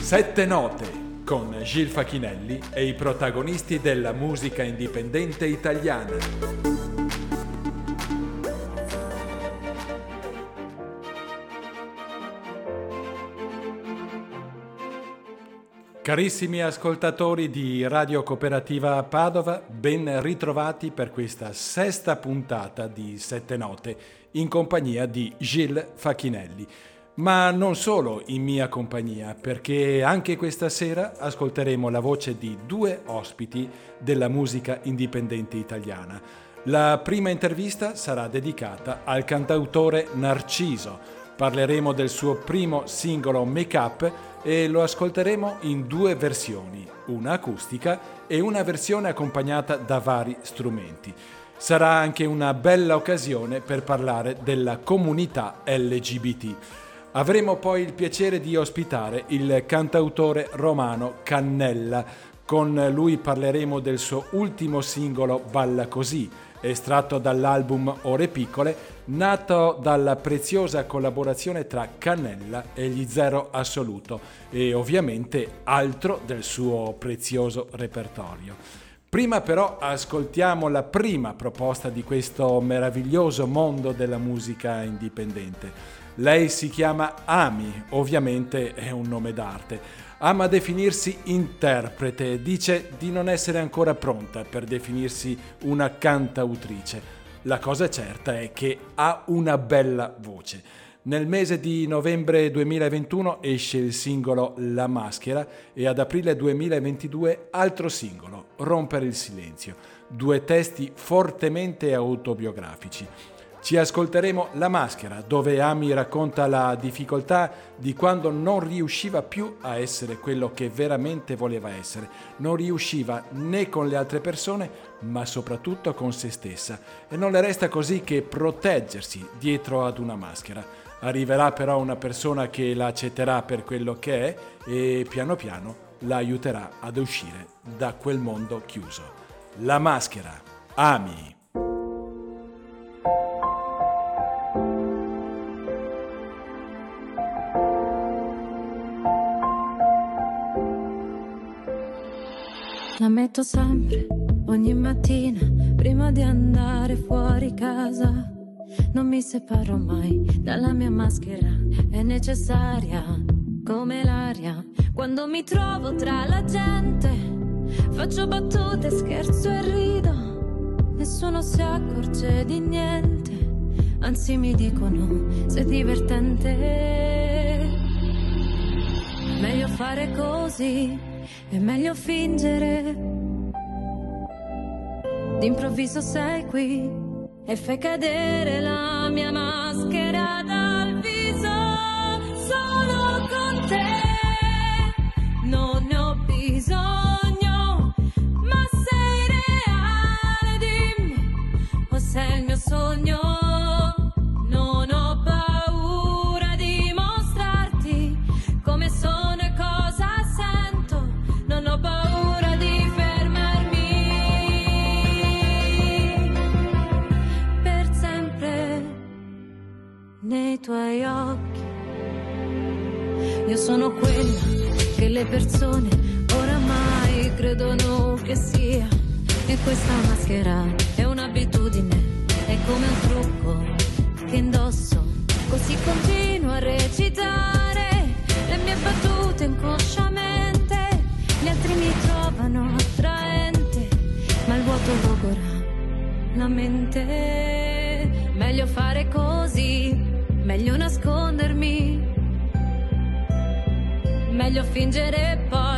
Sette note con Gil Facchinelli e i protagonisti della musica indipendente italiana. Carissimi ascoltatori di Radio Cooperativa Padova, ben ritrovati per questa sesta puntata di Sette Note in compagnia di Gil Facchinelli ma non solo in mia compagnia, perché anche questa sera ascolteremo la voce di due ospiti della musica indipendente italiana. La prima intervista sarà dedicata al cantautore Narciso. Parleremo del suo primo singolo Make Up e lo ascolteremo in due versioni, una acustica e una versione accompagnata da vari strumenti. Sarà anche una bella occasione per parlare della comunità LGBT. Avremo poi il piacere di ospitare il cantautore romano Cannella. Con lui parleremo del suo ultimo singolo Balla così, estratto dall'album Ore Piccole, nato dalla preziosa collaborazione tra Cannella e gli Zero Assoluto e ovviamente altro del suo prezioso repertorio. Prima però ascoltiamo la prima proposta di questo meraviglioso mondo della musica indipendente. Lei si chiama Ami, ovviamente è un nome d'arte. Ama definirsi interprete, dice di non essere ancora pronta per definirsi una cantautrice. La cosa certa è che ha una bella voce. Nel mese di novembre 2021 esce il singolo La maschera e ad aprile 2022 altro singolo, Rompere il silenzio, due testi fortemente autobiografici. Ci ascolteremo La maschera, dove Ami racconta la difficoltà di quando non riusciva più a essere quello che veramente voleva essere. Non riusciva né con le altre persone, ma soprattutto con se stessa. E non le resta così che proteggersi dietro ad una maschera. Arriverà però una persona che la accetterà per quello che è e piano piano la aiuterà ad uscire da quel mondo chiuso. La maschera. Ami. La metto sempre, ogni mattina, prima di andare fuori casa. Non mi separo mai dalla mia maschera, è necessaria come l'aria. Quando mi trovo tra la gente, faccio battute, scherzo e rido. Nessuno si accorge di niente, anzi mi dicono sei divertente. Meglio fare così è meglio fingere. D'improvviso sei qui e fai cadere la mia maschera tuoi occhi. Io sono quella che le persone oramai credono che sia. E questa maschera è un'abitudine, è come un trucco che indosso. Così continuo a recitare le mie battute inconsciamente. Gli altri mi trovano attraente, ma il vuoto logora la mente. Meglio fare così meglio nascondermi, meglio fingere poi,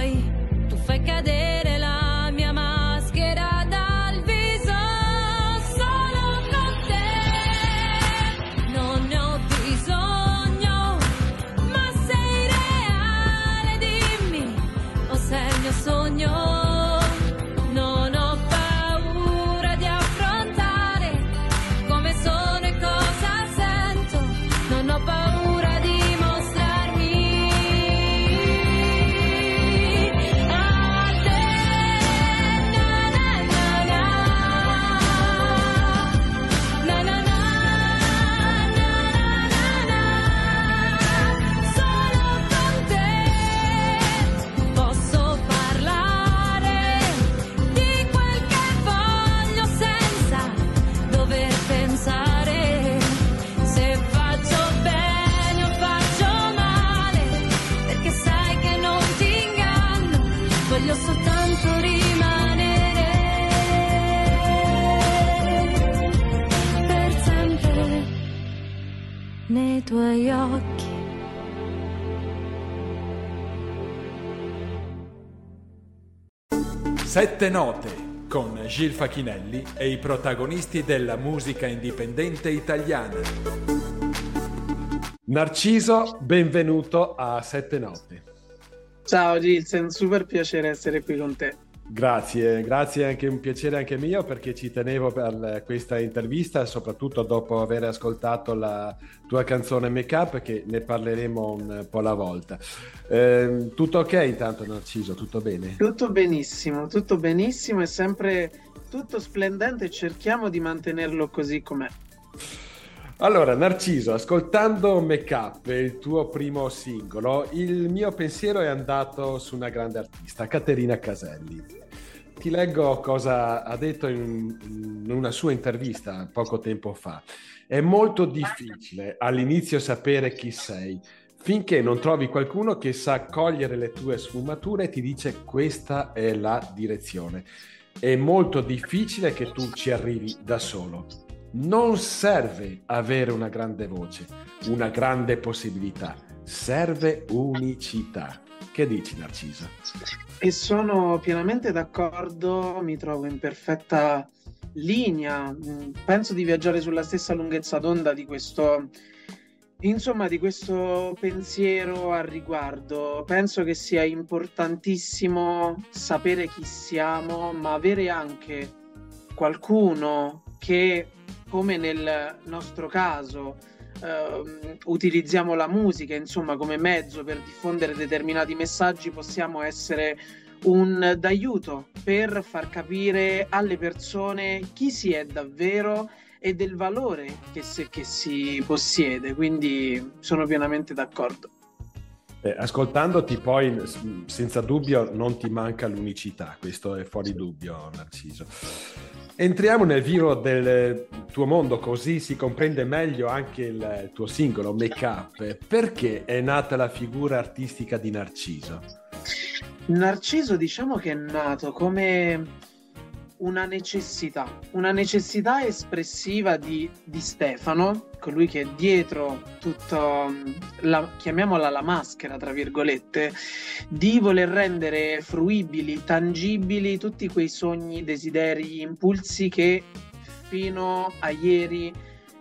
occhi. Sette note con Gil Facchinelli e i protagonisti della musica indipendente italiana. Narciso, benvenuto a Sette note. Ciao Gil, è un super piacere essere qui con te. Grazie, grazie, anche un piacere anche mio perché ci tenevo per questa intervista, soprattutto dopo aver ascoltato la tua canzone Make Up che ne parleremo un po' alla volta. Eh, tutto ok intanto Narciso, tutto bene? Tutto benissimo, tutto benissimo, è sempre tutto splendente cerchiamo di mantenerlo così com'è. Allora, Narciso, ascoltando Make Up, il tuo primo singolo, il mio pensiero è andato su una grande artista, Caterina Caselli. Ti leggo cosa ha detto in, una sua intervista poco tempo fa. È molto difficile all'inizio sapere chi sei, finché non trovi qualcuno che sa cogliere le tue sfumature e ti dice questa è la direzione. È molto difficile che tu ci arrivi da solo non serve avere una grande voce, una grande possibilità, serve unicità. Che dici Narciso? E sono pienamente d'accordo, mi trovo in perfetta linea, penso di viaggiare sulla stessa lunghezza d'onda di questo, insomma, di questo pensiero al riguardo. Penso che sia importantissimo sapere chi siamo, ma avere anche qualcuno che come nel nostro caso Uh, utilizziamo la musica insomma come mezzo per diffondere determinati messaggi possiamo essere un d'aiuto per far capire alle persone chi si è davvero e del valore che, se, che si possiede. Quindi sono pienamente d'accordo. Eh, ascoltandoti poi senza dubbio non ti manca l'unicità. Questo è fuori dubbio Narciso Entriamo nel vivo del tuo mondo, così si comprende meglio anche il tuo singolo Make Up. Perché è nata la figura artistica di Narciso? Narciso diciamo che è nato come una necessità, una necessità espressiva di, di Stefano, colui che è dietro tutto, la, chiamiamola la maschera, tra virgolette, di voler rendere fruibili, tangibili tutti quei sogni, desideri, impulsi che fino a ieri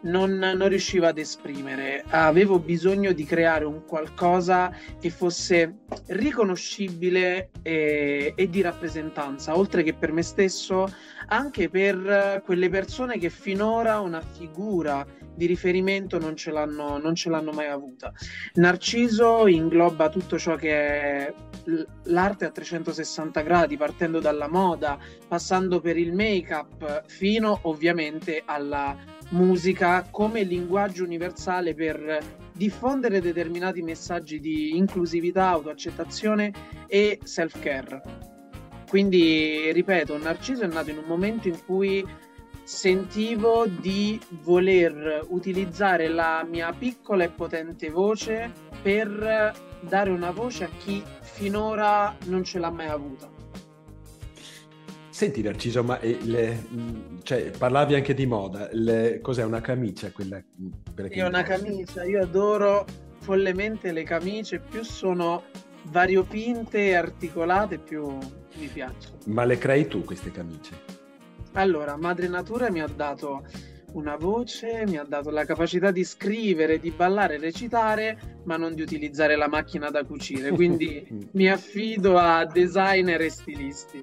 non, non riusciva ad esprimere. Avevo bisogno di creare un qualcosa che fosse riconoscibile e, e di rappresentanza, oltre che per me stesso, anche per quelle persone che finora una figura di riferimento non ce l'hanno, non ce l'hanno mai avuta. Narciso ingloba tutto ciò che è l'arte a 360 gradi, partendo dalla moda, passando per il make-up, fino ovviamente alla musica come linguaggio universale per diffondere determinati messaggi di inclusività, autoaccettazione e self-care. Quindi, ripeto, Narciso è nato in un momento in cui sentivo di voler utilizzare la mia piccola e potente voce per dare una voce a chi finora non ce l'ha mai avuta. Senti Narciso, ma eh, le, cioè, parlavi anche di moda, le, cos'è una camicia quella? È una camicia, io adoro follemente le camicie, più sono variopinte e articolate più mi piacciono. Ma le crei tu queste camicie? Allora, Madre Natura mi ha dato una voce, mi ha dato la capacità di scrivere, di ballare, recitare, ma non di utilizzare la macchina da cucire, quindi mi affido a designer e stilisti.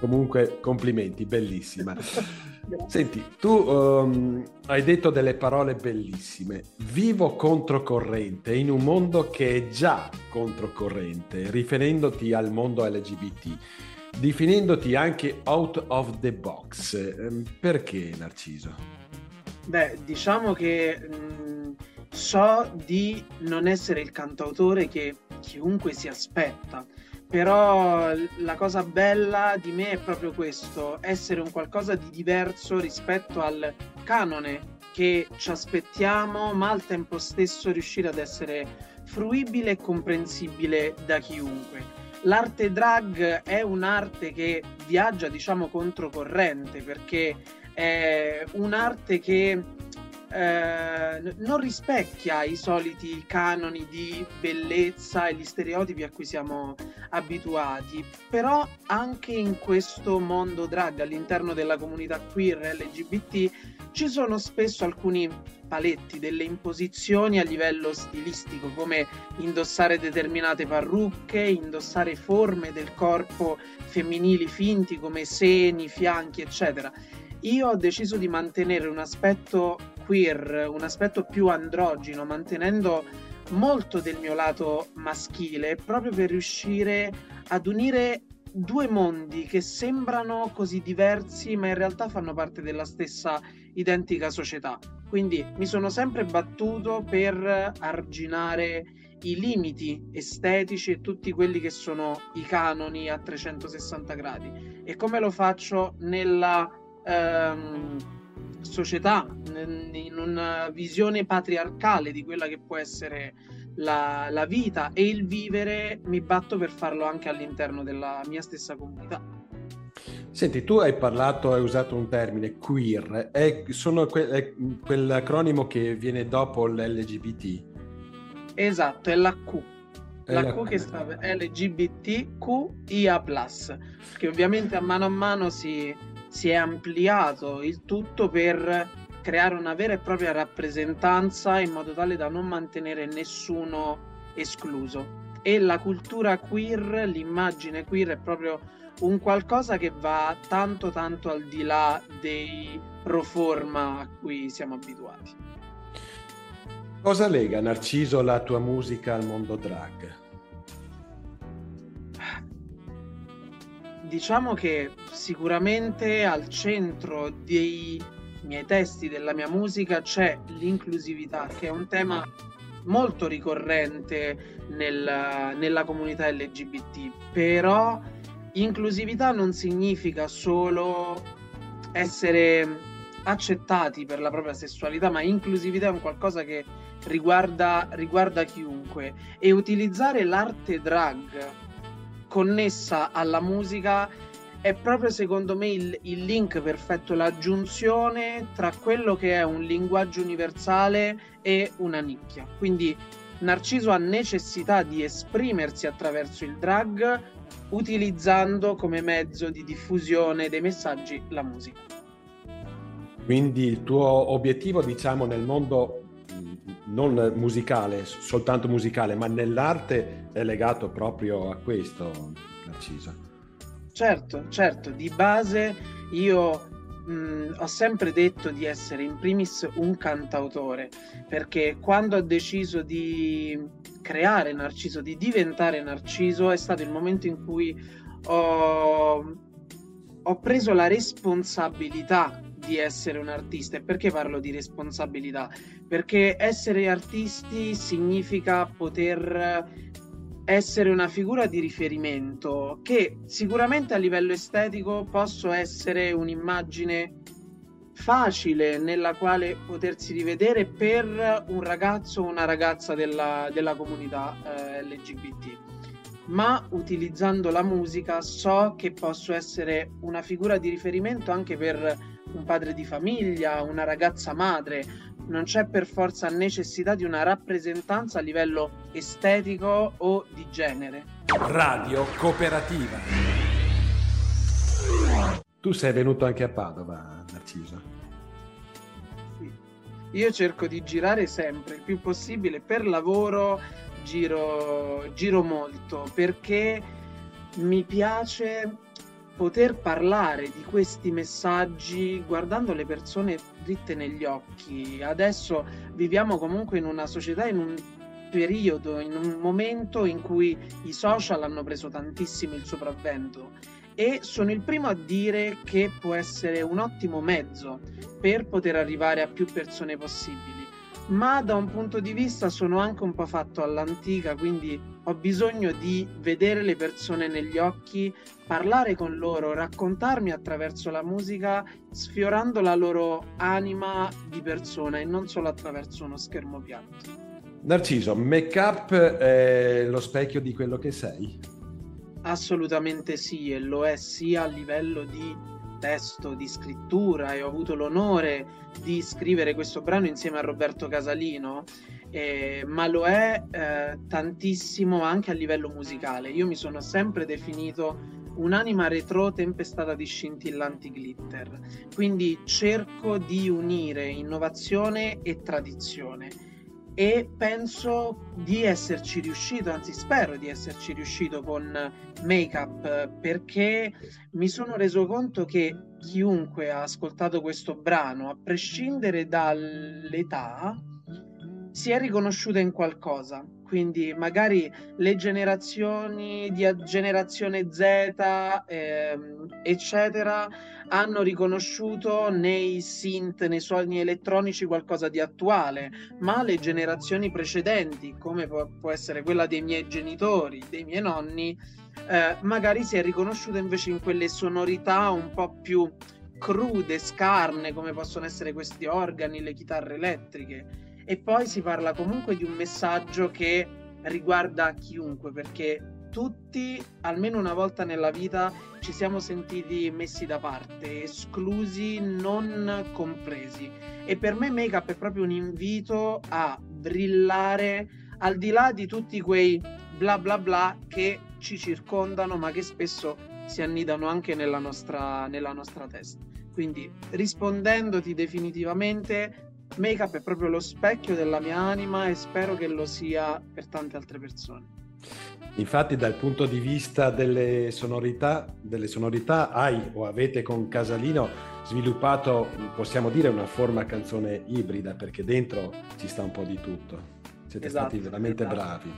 Comunque, complimenti, bellissima. Senti, tu um, hai detto delle parole bellissime. Vivo controcorrente in un mondo che è già controcorrente, riferendoti al mondo LGBT, definendoti anche out of the box. Ehm, perché, Narciso? Beh, diciamo che mh, so di non essere il cantautore che chiunque si aspetta però la cosa bella di me è proprio questo, essere un qualcosa di diverso rispetto al canone che ci aspettiamo, ma al tempo stesso riuscire ad essere fruibile e comprensibile da chiunque. L'arte drag è un'arte che viaggia, diciamo, controcorrente perché è un'arte che eh, non rispecchia i soliti canoni di bellezza e gli stereotipi a cui siamo abituati, però anche in questo mondo drag all'interno della comunità queer LGBT ci sono spesso alcuni paletti, delle imposizioni a livello stilistico, come indossare determinate parrucche, indossare forme del corpo femminili finti come seni, fianchi, eccetera. Io ho deciso di mantenere un aspetto queer, un aspetto più androgino, mantenendo molto del mio lato maschile, proprio per riuscire ad unire due mondi che sembrano così diversi, ma in realtà fanno parte della stessa identica società. Quindi mi sono sempre battuto per arginare i limiti estetici e tutti quelli che sono i canoni a 360 gradi. E come lo faccio nella ehm, società, in una visione patriarcale di quella che può essere la, la vita e il vivere, mi batto per farlo anche all'interno della mia stessa comunità. Senti, tu hai parlato, hai usato un termine queer, è, que- è quell'acronimo che viene dopo l'LGBT? Esatto, è la Q. La, la Q, Q che sta per LGBTQIA+, che ovviamente a mano a mano si, si è ampliato il tutto per creare una vera e propria rappresentanza in modo tale da non mantenere nessuno escluso. E la cultura queer, l'immagine queer è proprio un qualcosa che va tanto tanto al di là dei pro forma a cui siamo abituati. Cosa lega Narciso la tua musica al mondo drag? Diciamo che sicuramente al centro dei miei testi, della mia musica, c'è l'inclusività, che è un tema molto ricorrente nel, nella comunità LGBT, però inclusività non significa solo essere accettati per la propria sessualità, ma inclusività è un qualcosa che riguarda, riguarda chiunque. E utilizzare l'arte drag connessa alla musica è proprio secondo me il, il, link perfetto, la giunzione tra quello che è un linguaggio universale e una nicchia. Quindi Narciso ha necessità di esprimersi attraverso il drag utilizzando come mezzo di diffusione dei messaggi la musica. Quindi il tuo obiettivo, diciamo, nel mondo non musicale, soltanto musicale, ma nell'arte è legato proprio a questo, Narciso. Certo, certo, di base io mh, ho sempre detto di essere in primis un cantautore, perché quando ho deciso di creare Narciso, di diventare Narciso, è stato il momento in cui ho, ho preso la responsabilità di essere un artista. E perché parlo di responsabilità? Perché essere artisti significa poter essere una figura di riferimento che sicuramente a livello estetico posso essere un'immagine facile nella quale potersi rivedere per un ragazzo o una ragazza della, della comunità eh, LGBT. Ma utilizzando la musica so che posso essere una figura di riferimento anche per un padre di famiglia, una ragazza madre, non c'è per forza necessità di una rappresentanza a livello estetico o di genere. Radio Cooperativa. Tu sei venuto anche a Padova, Narciso. Sì. Io cerco di girare sempre il più possibile per lavoro, giro, giro molto perché mi piace poter parlare di questi messaggi guardando le persone dritte negli occhi. Adesso viviamo comunque in una società, in un periodo, in un momento in cui i social hanno preso tantissimo il sopravvento e sono il primo a dire che può essere un ottimo mezzo per poter arrivare a più persone possibili ma da un punto di vista sono anche un po' fatto all'antica, quindi ho bisogno di vedere le persone negli occhi, parlare con loro, raccontarmi attraverso la musica, sfiorando la loro anima di persona e non solo attraverso uno schermo piatto. Narciso, make up è lo specchio di quello che sei? Assolutamente sì, e lo è sia a livello di testo, di scrittura e ho avuto l'onore di scrivere questo brano insieme a Roberto Casalino, eh, ma lo è eh, tantissimo anche a livello musicale. Io mi sono sempre definito un'anima retro tempestata di scintillanti glitter, quindi cerco di unire innovazione e tradizione e penso di esserci riuscito, anzi spero di esserci riuscito con Make Up perché mi sono reso conto che chiunque ha ascoltato questo brano, a prescindere dall'età, si è riconosciuta in qualcosa. Quindi magari le generazioni di generazione Z, ehm, eccetera, hanno riconosciuto nei synth, nei suoni elettronici qualcosa di attuale, ma le generazioni precedenti, come può, può essere quella dei miei genitori, dei miei nonni, eh, magari si è riconosciuta invece in quelle sonorità un po' più crude, scarne, come possono essere questi organi, le chitarre elettriche. E poi si parla comunque di un messaggio che riguarda chiunque, perché tutti, almeno una volta nella vita, ci siamo sentiti messi da parte, esclusi, non compresi. E per me Make Up è proprio un invito a brillare al di là di tutti quei bla bla bla che ci circondano, ma che spesso si annidano anche nella nostra, nella nostra testa. Quindi rispondendoti definitivamente, Make Up è proprio lo specchio della mia anima e spero che lo sia per tante altre persone. Infatti dal punto di vista delle sonorità, delle sonorità hai o avete con Casalino sviluppato, possiamo dire, una forma canzone ibrida perché dentro ci sta un po' di tutto. Siete esatto, stati veramente esatto. bravi.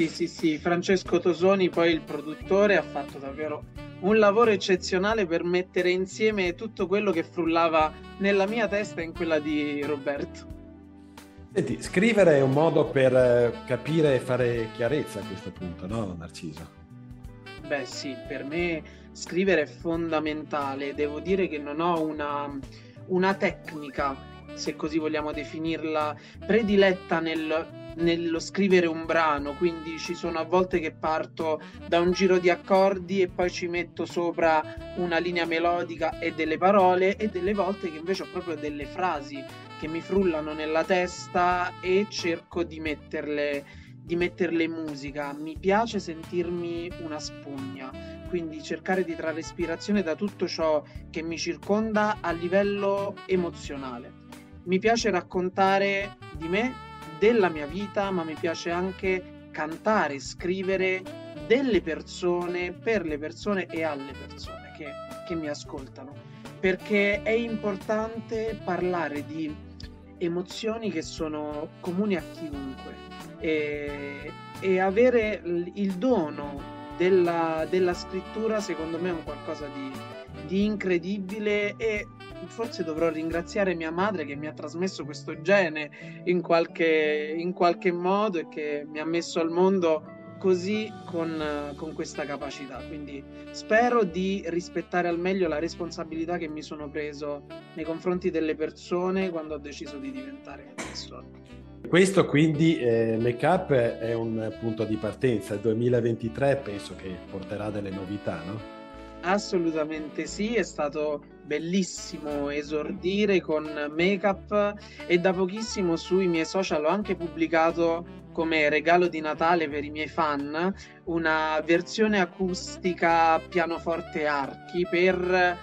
Sì, sì, sì, Francesco Tosoni, poi il produttore, ha fatto davvero un lavoro eccezionale per mettere insieme tutto quello che frullava nella mia testa e in quella di Roberto. Senti, scrivere è un modo per eh, capire e fare chiarezza a questo punto, no Narciso? Beh sì, per me scrivere è fondamentale. Devo dire che non ho una, una tecnica, se così vogliamo definirla, prediletta nel, nello scrivere un brano, quindi ci sono a volte che parto da un giro di accordi e poi ci metto sopra una linea melodica e delle parole e delle volte che invece ho proprio delle frasi che mi frullano nella testa e cerco di metterle, di metterle in musica. Mi piace sentirmi una spugna, quindi cercare di trarre ispirazione da tutto ciò che mi circonda a livello emozionale. Mi piace raccontare di me, della mia vita, ma mi piace anche cantare, scrivere delle persone, per le persone e alle persone che, che mi ascoltano. Perché è importante parlare di emozioni che sono comuni a chiunque e, e avere il dono della, della, scrittura secondo me è un qualcosa di, di incredibile e forse dovrò ringraziare mia madre che mi ha trasmesso questo gene in qualche, in qualche modo e che mi ha messo al mondo così con, con, questa capacità. Quindi spero di rispettare al meglio la responsabilità che mi sono preso nei confronti delle persone quando ho deciso di diventare assessore. Questo quindi eh, Make Up è un punto di partenza, il 2023 penso che porterà delle novità, no? Assolutamente sì, è stato bellissimo esordire con Make Up e da pochissimo sui miei social ho anche pubblicato come regalo di Natale per i miei fan una versione acustica pianoforte archi per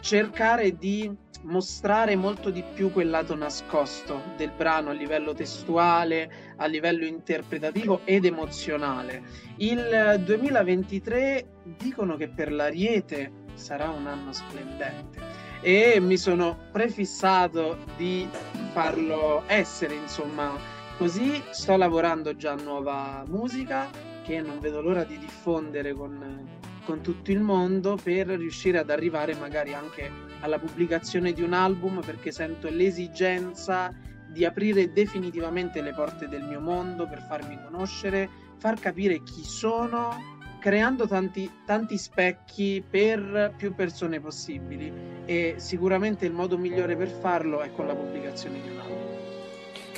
cercare di mostrare molto di più quel lato nascosto del brano a livello testuale, a livello interpretativo ed emozionale. Il 2023 dicono che per l'Ariete sarà un anno splendente e mi sono prefissato di farlo essere, insomma, Così sto lavorando già a nuova musica che non vedo l'ora di diffondere con, con tutto il mondo per riuscire ad arrivare magari anche alla pubblicazione di un album perché sento l'esigenza di aprire definitivamente le porte del mio mondo per farmi conoscere, far capire chi sono, creando tanti, tanti specchi per più persone possibili e sicuramente il modo migliore per farlo è con la pubblicazione di un album.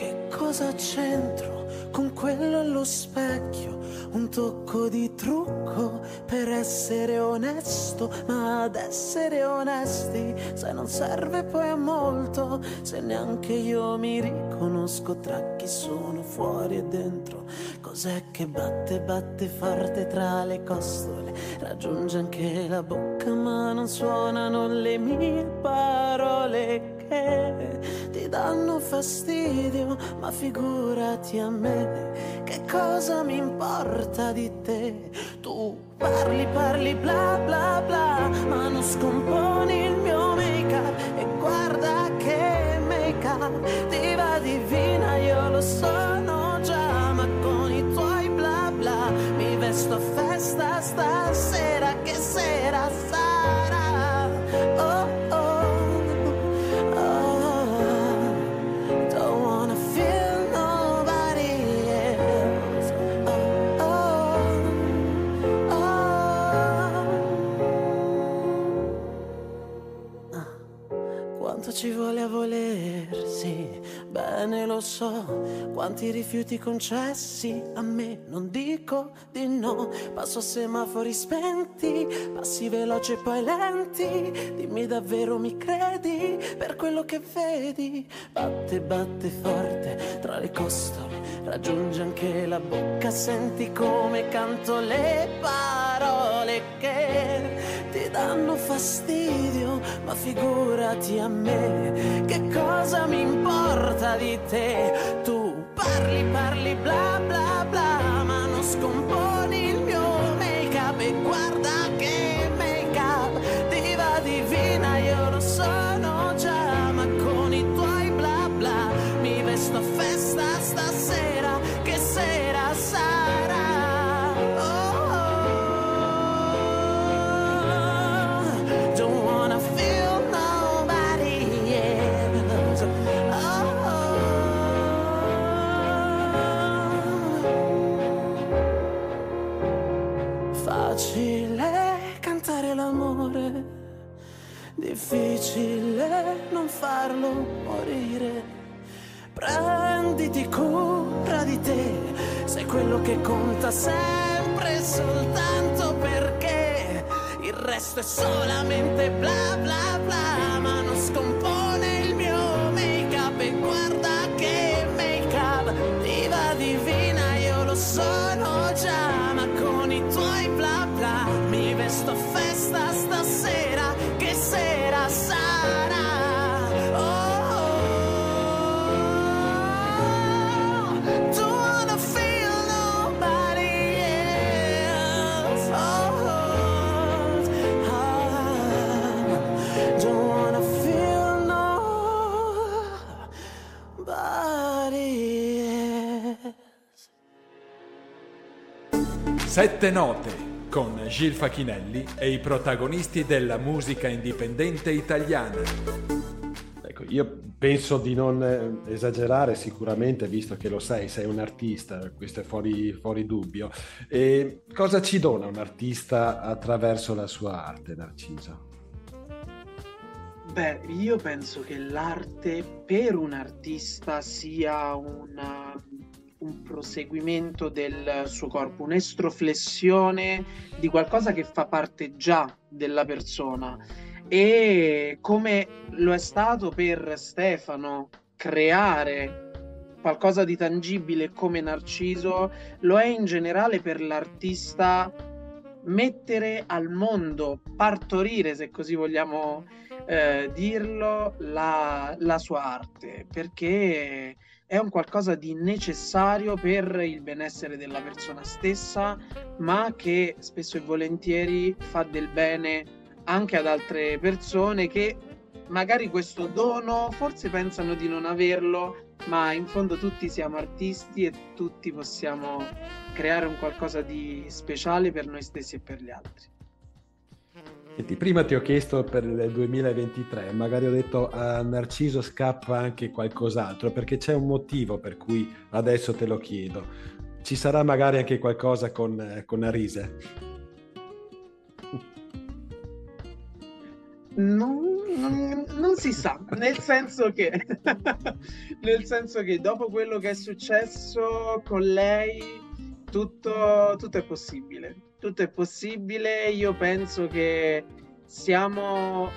Che cosa c'entro con quello allo specchio? Un tocco di trucco per essere onesto, ma ad essere onesti, se non serve poi a molto, se neanche io mi riconosco tra chi sono fuori e dentro. Cos'è che batte, batte forte tra le costole, raggiunge anche la bocca, ma non suonano le mie parole ti danno fastidio, ma figurati a me, che cosa mi importa di te? Tu parli, parli, bla bla bla, ma non scomponi il mio make-up e guarda che make-up, diva divina, io lo sono già, ma con i tuoi bla bla mi vesto a festa stasera, che sera sarà? Oh, ci vuole a volersi, bene lo so, quanti rifiuti concessi, a me non dico di no, passo a semafori spenti, passi veloci e poi lenti, dimmi davvero mi credi, per quello che vedi, batte, batte forte tra le costole, raggiunge anche la bocca, senti come canto le parole che ti danno fastidio, ma figurati a me, che cosa mi importa di te? Tu parli, parli, bla bla bla, ma non scomponi il mio make-up e guarda che make-up, diva divina, Sette note con Gil Facchinelli e i protagonisti della musica indipendente italiana. Ecco, io penso di non esagerare sicuramente, visto che lo sai, sei un artista, questo è fuori, fuori dubbio. E cosa ci dona un artista attraverso la sua arte, Narciso? Beh, io penso che l'arte per un artista sia una un proseguimento del suo corpo, un'estroflessione di qualcosa che fa parte già della persona. E come lo è stato per Stefano creare qualcosa di tangibile come Narciso, lo è in generale per l'artista mettere al mondo, partorire, se così vogliamo eh, dirlo, la, la sua arte, perché è un qualcosa di necessario per il benessere della persona stessa, ma che spesso e volentieri fa del bene anche ad altre persone che magari questo dono forse pensano di non averlo, ma in fondo tutti siamo artisti e tutti possiamo creare un qualcosa di speciale per noi stessi e per gli altri. Senti, prima ti ho chiesto per il 2023, magari ho detto a Narciso scappa anche qualcos'altro, perché c'è un motivo per cui adesso te lo chiedo. Ci sarà magari anche qualcosa con, con Arise? Non, non, non, si sa, nel senso, che, nel senso che dopo quello che è successo con lei, tutto, tutto è possibile. Tutto è possibile. Io penso che siamo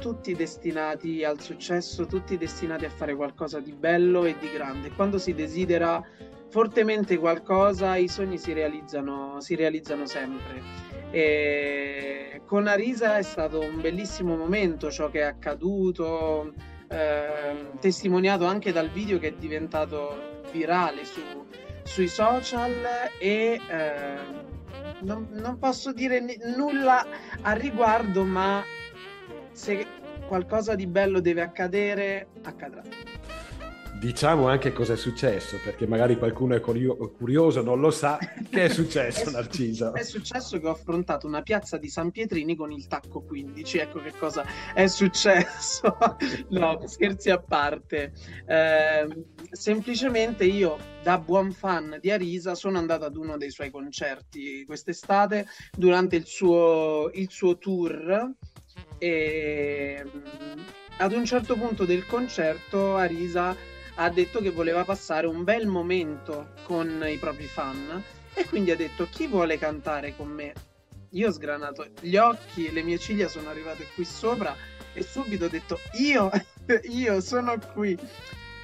tutti destinati al successo, tutti destinati a fare qualcosa di bello e di grande. Quando si desidera fortemente qualcosa, i sogni si realizzano, si realizzano sempre. E con Arisa è stato un bellissimo momento ciò che è accaduto, eh, testimoniato anche dal video che è diventato virale su, sui social e eh, non, non, posso dire n- nulla a riguardo, ma se qualcosa di bello deve accadere, accadrà. Diciamo anche cosa è successo, perché magari qualcuno è curioso, non lo sa. Che è successo, Narciso? È successo che ho affrontato una piazza di San Pietrini con il tacco 15. Ecco che cosa è successo. no, scherzi a parte. Eh, semplicemente io, da buon fan di Arisa, sono andato ad uno dei suoi concerti quest'estate durante il suo, il suo tour e ad un certo punto del concerto Arisa ha detto che voleva passare un bel momento con i propri fan e quindi ha detto chi vuole cantare con me? Io ho sgranato gli occhi, le mie ciglia sono arrivate qui sopra e subito ho detto io, io sono qui.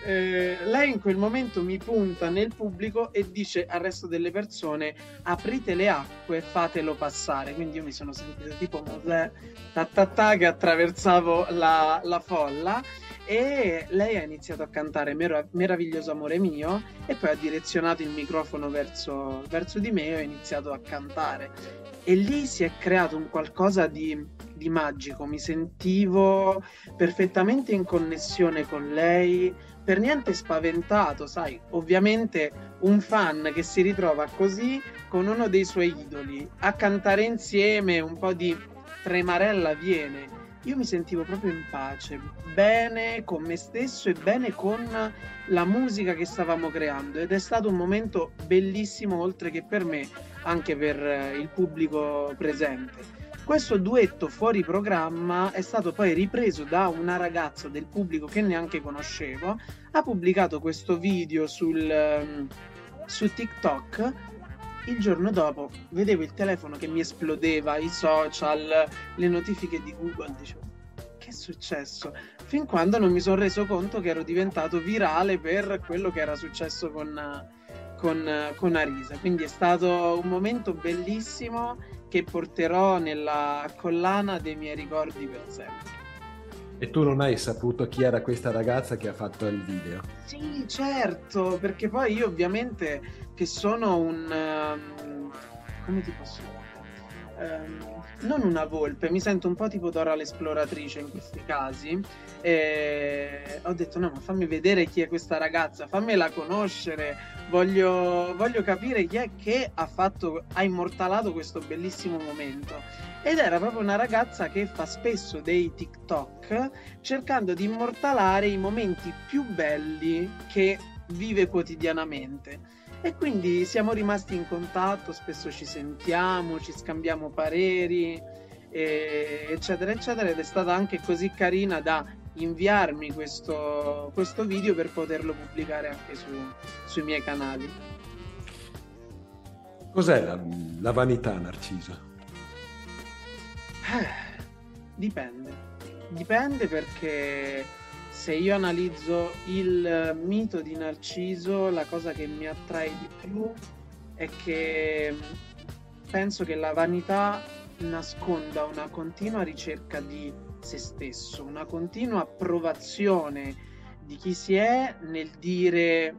Eh, lei in quel momento mi punta nel pubblico e dice al resto delle persone aprite le acque fatelo passare quindi io mi sono sentito tipo Mosè ta, ta, ta, che attraversavo la, la, folla e lei ha iniziato a cantare Mer- Meraviglioso amore mio e poi ha direzionato il microfono verso, verso di me e ho iniziato a cantare. E lì si è creato un qualcosa di, di magico. Mi sentivo perfettamente in connessione con lei per niente spaventato, sai, ovviamente un fan che si ritrova così con uno dei suoi idoli. A cantare insieme, un po' di tremarella viene. Io mi sentivo proprio in pace, bene con me stesso e bene con la musica che stavamo creando ed è stato un momento bellissimo oltre che per me, anche per il pubblico presente. Questo duetto fuori programma è stato poi ripreso da una ragazza del pubblico che neanche conoscevo, ha pubblicato questo video sul, um, su TikTok. Il giorno dopo vedevo il telefono che mi esplodeva, i social, le notifiche di Google, dicevo che è successo? Fin quando non mi sono reso conto che ero diventato virale per quello che era successo con, con, con Arisa. Quindi è stato un momento bellissimo che porterò nella collana dei miei ricordi per sempre. E tu non hai saputo chi era questa ragazza che ha fatto il video? Sì, certo, perché poi io ovviamente che sono un... Um, come ti posso dire? Um, non una volpe, mi sento un po' tipo Dora l'esploratrice in questi casi. E ho detto: no, ma fammi vedere chi è questa ragazza, fammela conoscere. Voglio, voglio capire chi è che ha, fatto, ha immortalato questo bellissimo momento. Ed era proprio una ragazza che fa spesso dei TikTok cercando di immortalare i momenti più belli che vive quotidianamente e quindi siamo rimasti in contatto, spesso ci sentiamo, ci scambiamo pareri, eccetera, eccetera, ed è stata anche così carina da inviarmi questo, questo video per poterlo pubblicare anche su, sui miei canali. Cos'è la, la vanità, Narciso? Eh, dipende. Dipende perché se io analizzo il mito di Narciso, la cosa che mi attrae di più è che penso che la vanità nasconda una continua ricerca di se stesso, una continua approvazione di chi si è nel dire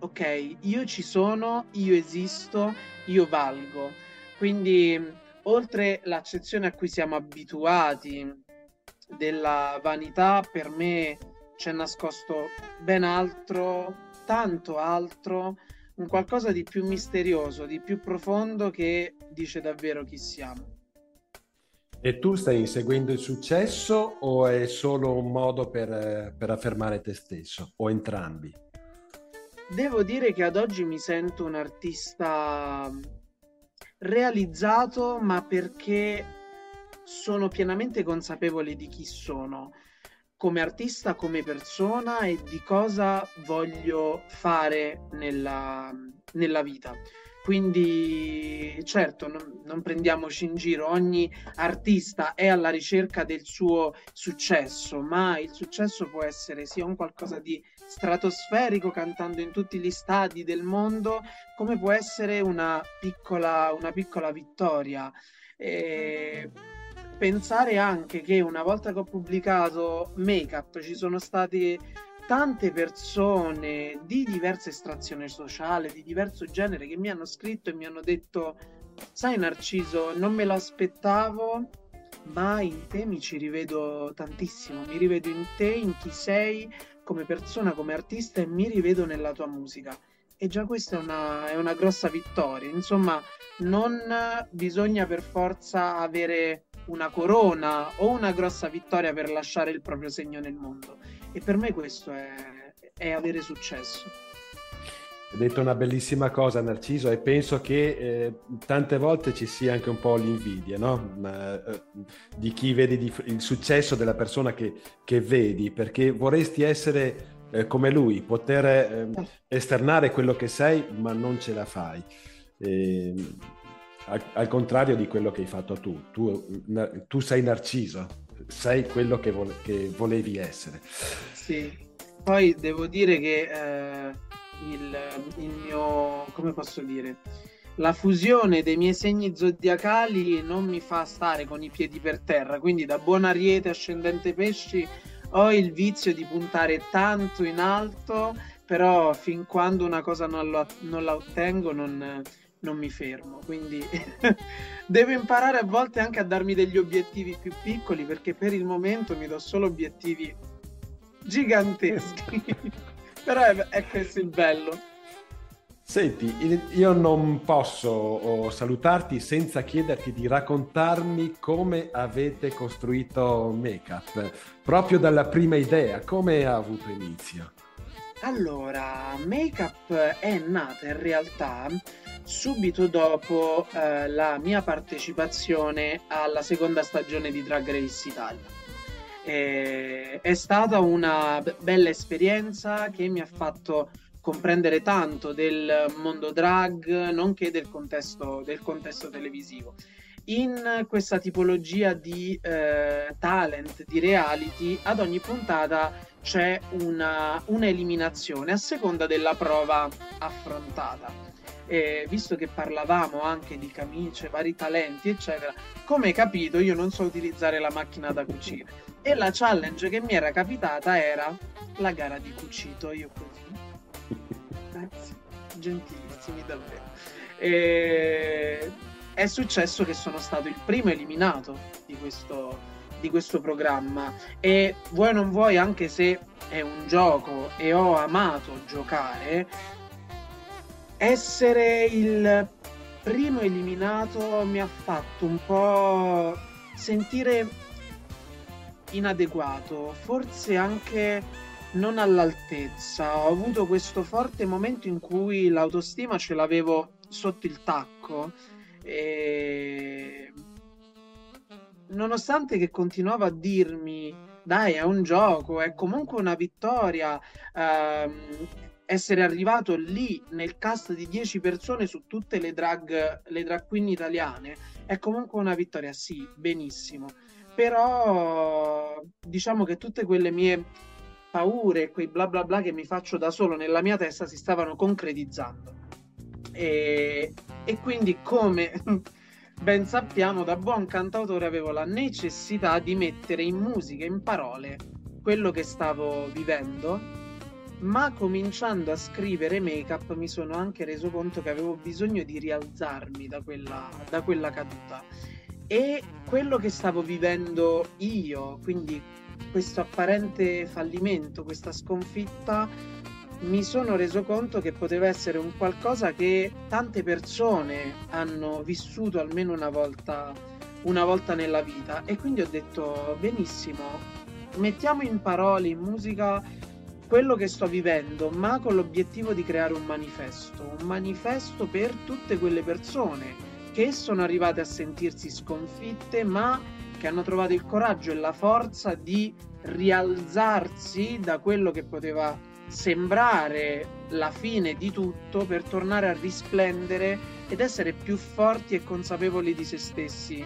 ok, io ci sono, io esisto, io valgo. Quindi oltre l'accezione a cui siamo abituati della vanità, per me c'è nascosto ben altro, tanto altro, un qualcosa di più misterioso, di più profondo che dice davvero chi siamo. E tu stai inseguendo il successo o è solo un modo per, per affermare te stesso o entrambi? Devo dire che ad oggi mi sento un artista realizzato, ma perché sono pienamente consapevole di chi sono come artista, come persona e di cosa voglio fare nella, nella vita. Quindi certo, non, non, prendiamoci in giro, ogni artista è alla ricerca del suo successo, ma il successo può essere sia un qualcosa di stratosferico cantando in tutti gli stadi del mondo, come può essere una piccola, una piccola vittoria. E pensare anche che una volta che ho pubblicato Make Up ci sono state tante persone di diversa estrazione sociale, di diverso genere, che mi hanno scritto e mi hanno detto, sai Narciso, non me l'aspettavo, ma in te mi ci rivedo tantissimo, mi rivedo in te, in chi sei come persona, come artista e mi rivedo nella tua musica. E già questa è una, è una grossa vittoria. Insomma, non bisogna per forza avere una corona o una grossa vittoria per lasciare il proprio segno nel mondo e per me questo è, è avere successo. Hai detto una bellissima cosa Narciso e penso che eh, tante volte ci sia anche un po' l'invidia no? Ma, eh, di chi vede di, il successo della persona che, che vedi perché vorresti essere eh, come lui, poter eh, esternare quello che sei ma non ce la fai. Ehm, al, al, contrario di quello che hai fatto tu, tu, tu sei Narciso, sei quello che, vole, che volevi essere. Sì, poi devo dire che eh, il, il mio, come posso dire, la fusione dei miei segni zodiacali non mi fa stare con i piedi per terra, quindi da buon ariete ascendente pesci ho il vizio di puntare tanto in alto, però fin quando una cosa non, lo, non la ottengo non, non mi fermo, quindi devo imparare a volte anche a darmi degli obiettivi più piccoli perché per il momento mi do solo obiettivi giganteschi. Però è, è questo il bello. Senti, io non posso salutarti senza chiederti di raccontarmi come avete costruito Makeup, proprio dalla prima idea, come ha avuto inizio? Allora, Makeup è nata in realtà subito dopo eh, la mia partecipazione alla seconda stagione di Drag Race Italia. E è stata una bella esperienza che mi ha fatto comprendere tanto del mondo drag, nonché del contesto, del contesto televisivo. In questa tipologia di eh, talent, di reality, ad ogni puntata c'è una, una eliminazione a seconda della prova affrontata eh, visto che parlavamo anche di camicie, vari talenti, eccetera, come hai capito io non so utilizzare la macchina da cucire. E la challenge che mi era capitata era la gara di cucito, io così. Grazie, gentilissimi davvero. E... È successo che sono stato il primo eliminato di questo, di questo programma e vuoi non vuoi anche se è un gioco e ho amato giocare essere il primo eliminato mi ha fatto un po' sentire inadeguato, forse anche non all'altezza. Ho avuto questo forte momento in cui l'autostima ce l'avevo sotto il tacco e nonostante che continuava a dirmi dai è un gioco, è comunque una vittoria, ehm, essere arrivato lì nel cast di 10 persone su tutte le drag, le drag queen italiane è comunque una vittoria, sì, benissimo. Però diciamo che tutte quelle mie paure, quei bla bla bla che mi faccio da solo nella mia testa si stavano concretizzando. E, e quindi come ben sappiamo, da buon cantautore avevo la necessità di mettere in musica, in parole, quello che stavo vivendo ma cominciando a scrivere make-up mi sono anche reso conto che avevo bisogno di rialzarmi da quella, da quella caduta. E quello che stavo vivendo io, quindi questo apparente fallimento, questa sconfitta, mi sono reso conto che poteva essere un qualcosa che tante persone hanno vissuto almeno una volta, una volta nella vita. E quindi ho detto benissimo, mettiamo in parole, in musica quello che sto vivendo, ma con l'obiettivo di creare un manifesto, un manifesto per tutte quelle persone che sono arrivate a sentirsi sconfitte, ma che hanno trovato il coraggio e la forza di rialzarsi da quello che poteva sembrare la fine di tutto per tornare a risplendere ed essere più forti e consapevoli di se stessi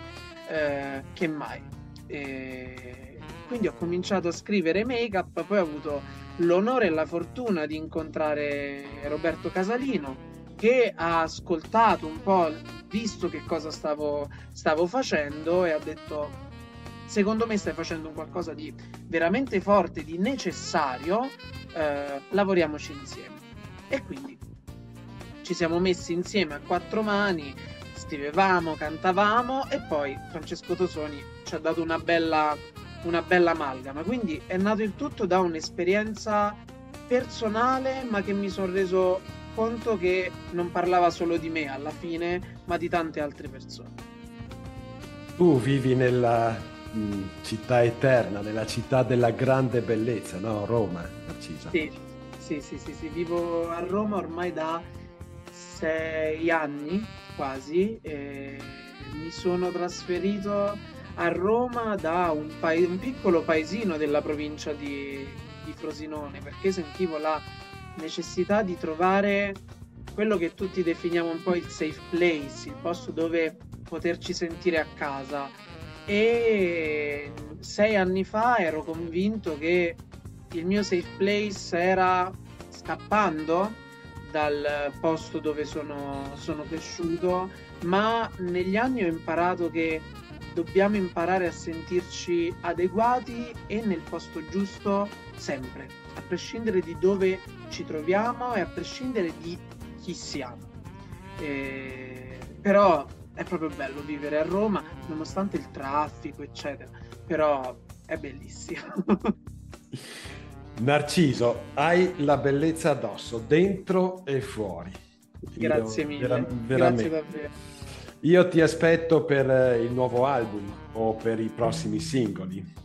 eh, che mai. E quindi ho cominciato a scrivere make up, poi ho avuto l'onore e la fortuna di incontrare Roberto Casalino che ha ascoltato un po', visto che cosa stavo, stavo facendo e ha detto secondo me stai facendo un qualcosa di veramente forte, di necessario, eh, lavoriamoci insieme. E quindi ci siamo messi insieme a quattro mani, scrivevamo, cantavamo e poi Francesco Tosoni ci ha dato una bella, una bella amalgama. Quindi è nato il tutto da un'esperienza personale, ma che mi sono reso conto che non parlava solo di me alla fine, ma di tante altre persone. Tu vivi nella mh, mm, città eterna, nella città della grande bellezza, no? Roma, Narcisa. Sì, sì, sì, sì, sì. vivo a Roma ormai da sei anni quasi. Mi sono trasferito a Roma da un, pa- un piccolo paesino della provincia di, di Frosinone perché sentivo la necessità di trovare quello che tutti definiamo un po' il safe place, il posto dove poterci sentire a casa. E sei anni fa ero convinto che il mio safe place era scappando dal posto dove sono, sono cresciuto, ma negli anni ho imparato che dobbiamo imparare a sentirci adeguati e nel posto giusto sempre, a prescindere di dove ci troviamo e a prescindere di chi siamo. E... Però è proprio bello vivere a Roma, nonostante il traffico, eccetera. Però è bellissimo. Narciso, hai la bellezza addosso, dentro e fuori. Grazie Io, mille. Vera- Grazie davvero. Io ti aspetto per il nuovo album o per i prossimi singoli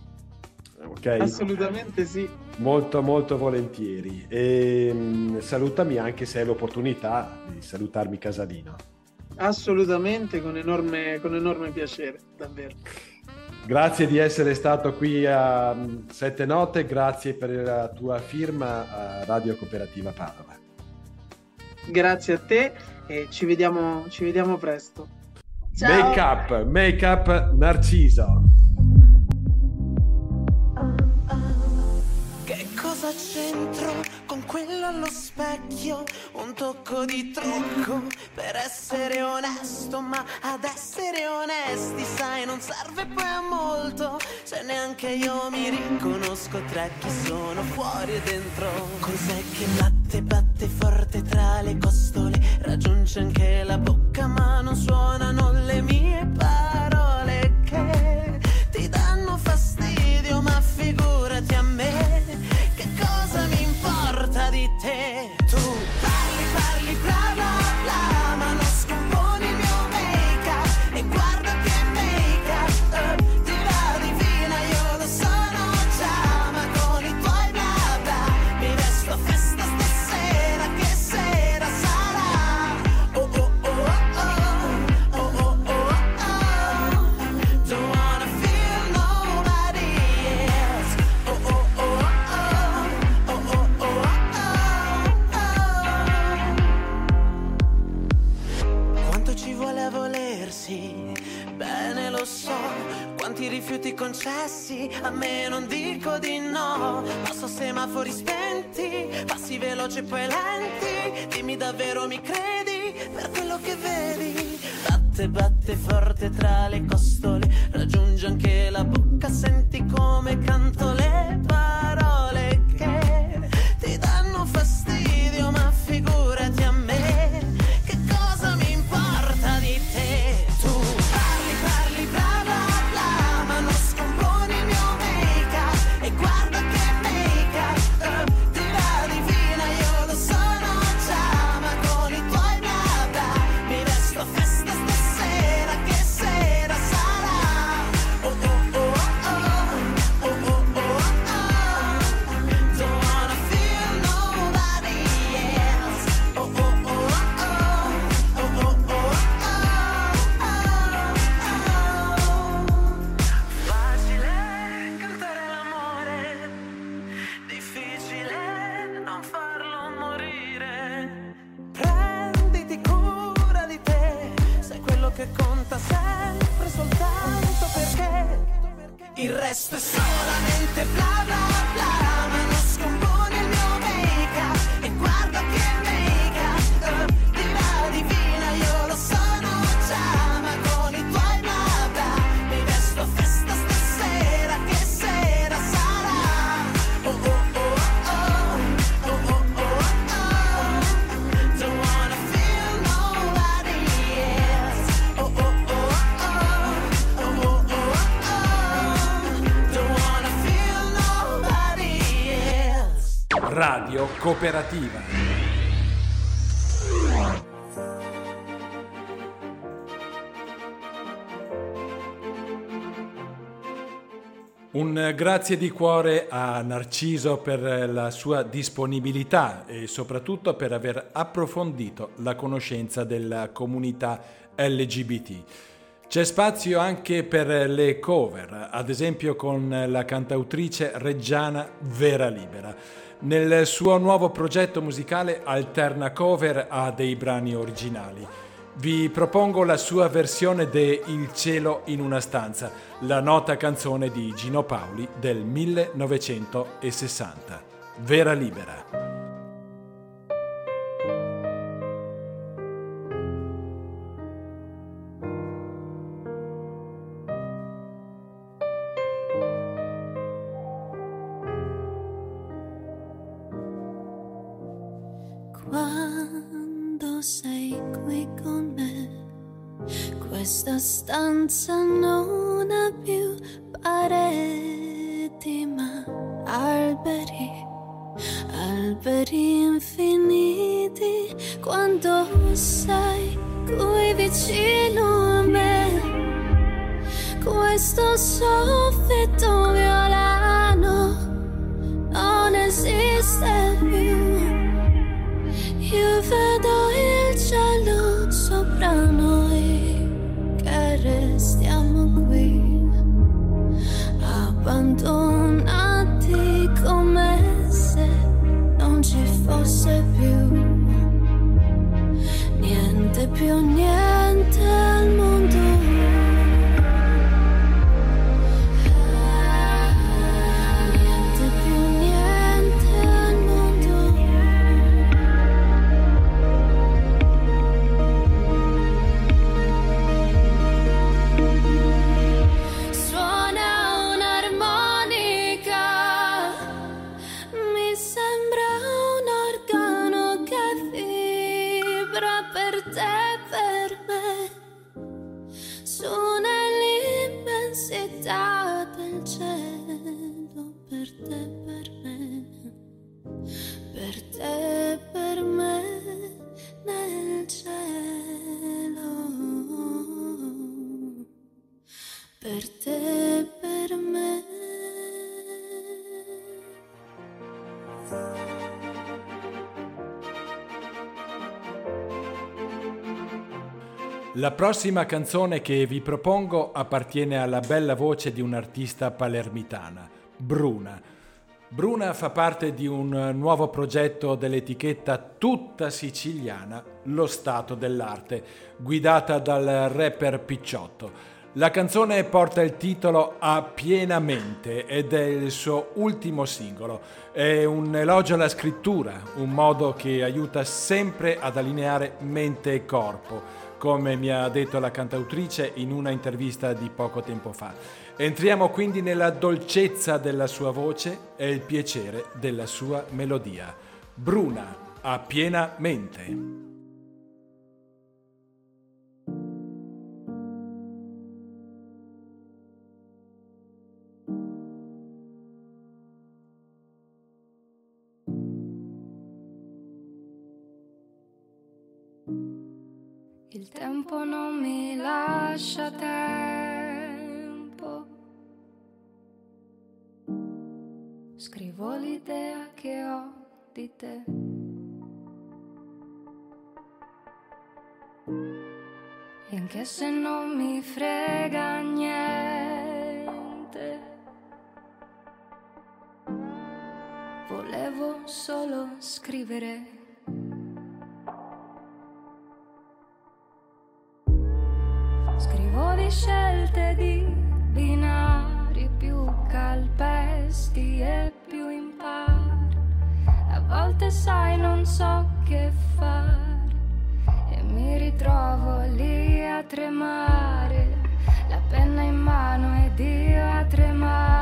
ok? Assolutamente sì. Molto molto volentieri. E um, salutami anche se hai l'opportunità di salutarmi Casalino. Assolutamente, con enorme, con enorme piacere, davvero. Grazie di essere stato qui a mm, Sette Note, grazie per la tua firma a Radio Cooperativa Padova. Grazie a te e ci vediamo, ci vediamo presto. Ciao. Make up, make up Narciso. cosa c'entro allo specchio? Un tocco di trucco per essere onesto, ma ad essere onesti, sai, non serve poi a molto. Se neanche io mi riconosco tra chi sono fuori e dentro. Cos'è che batte, batte forte tra le costole? Raggiunge anche la bocca, ma non suonano le mie parole che ti danno fastidio, ma figurati a me importa veloci e poi lenti. Dimmi davvero mi credi per quello che vedi. Batte, batte forte tra le costole, raggiunge anche la bocca, senti Cooperativa. Un grazie di cuore a Narciso per la sua disponibilità e soprattutto per aver approfondito la conoscenza della comunità LGBT. C'è spazio anche per le cover, ad esempio con la cantautrice reggiana Vera Libera. Nel suo nuovo progetto musicale alterna cover a dei brani originali. Vi propongo la sua versione de Il cielo in una stanza, la nota canzone di Gino Paoli del 1960. Vera Libera. La prossima canzone che vi propongo appartiene alla bella voce di un'artista palermitana, Bruna. Bruna fa parte di un nuovo progetto dell'etichetta tutta siciliana, Lo Stato dell'Arte, guidata dal rapper Picciotto. La canzone porta il titolo A pienamente ed è il suo ultimo singolo. È un elogio alla scrittura, un modo che aiuta sempre ad allineare mente e corpo, come mi ha detto la cantautrice in una intervista di poco tempo fa. Entriamo quindi nella dolcezza della sua voce e il piacere della sua melodia. Bruna, a piena mente. Tempo non mi lascia tempo. Scrivo l'idea che ho di te. E anche se non mi frega niente, volevo solo scrivere. Volte sai non so che fare e mi ritrovo lì a tremare, la penna in mano ed io a tremare.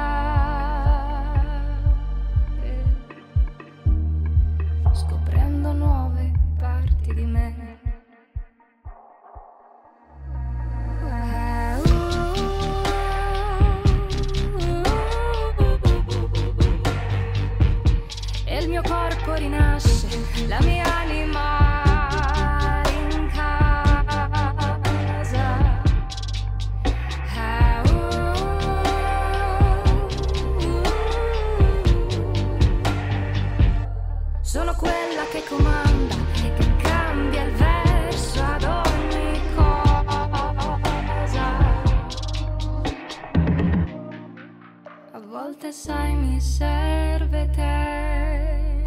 Volte sai mi serve tempo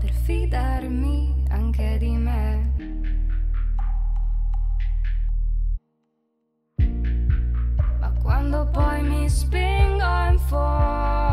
per fidarmi anche di me. Ma quando poi mi spingo in fondo,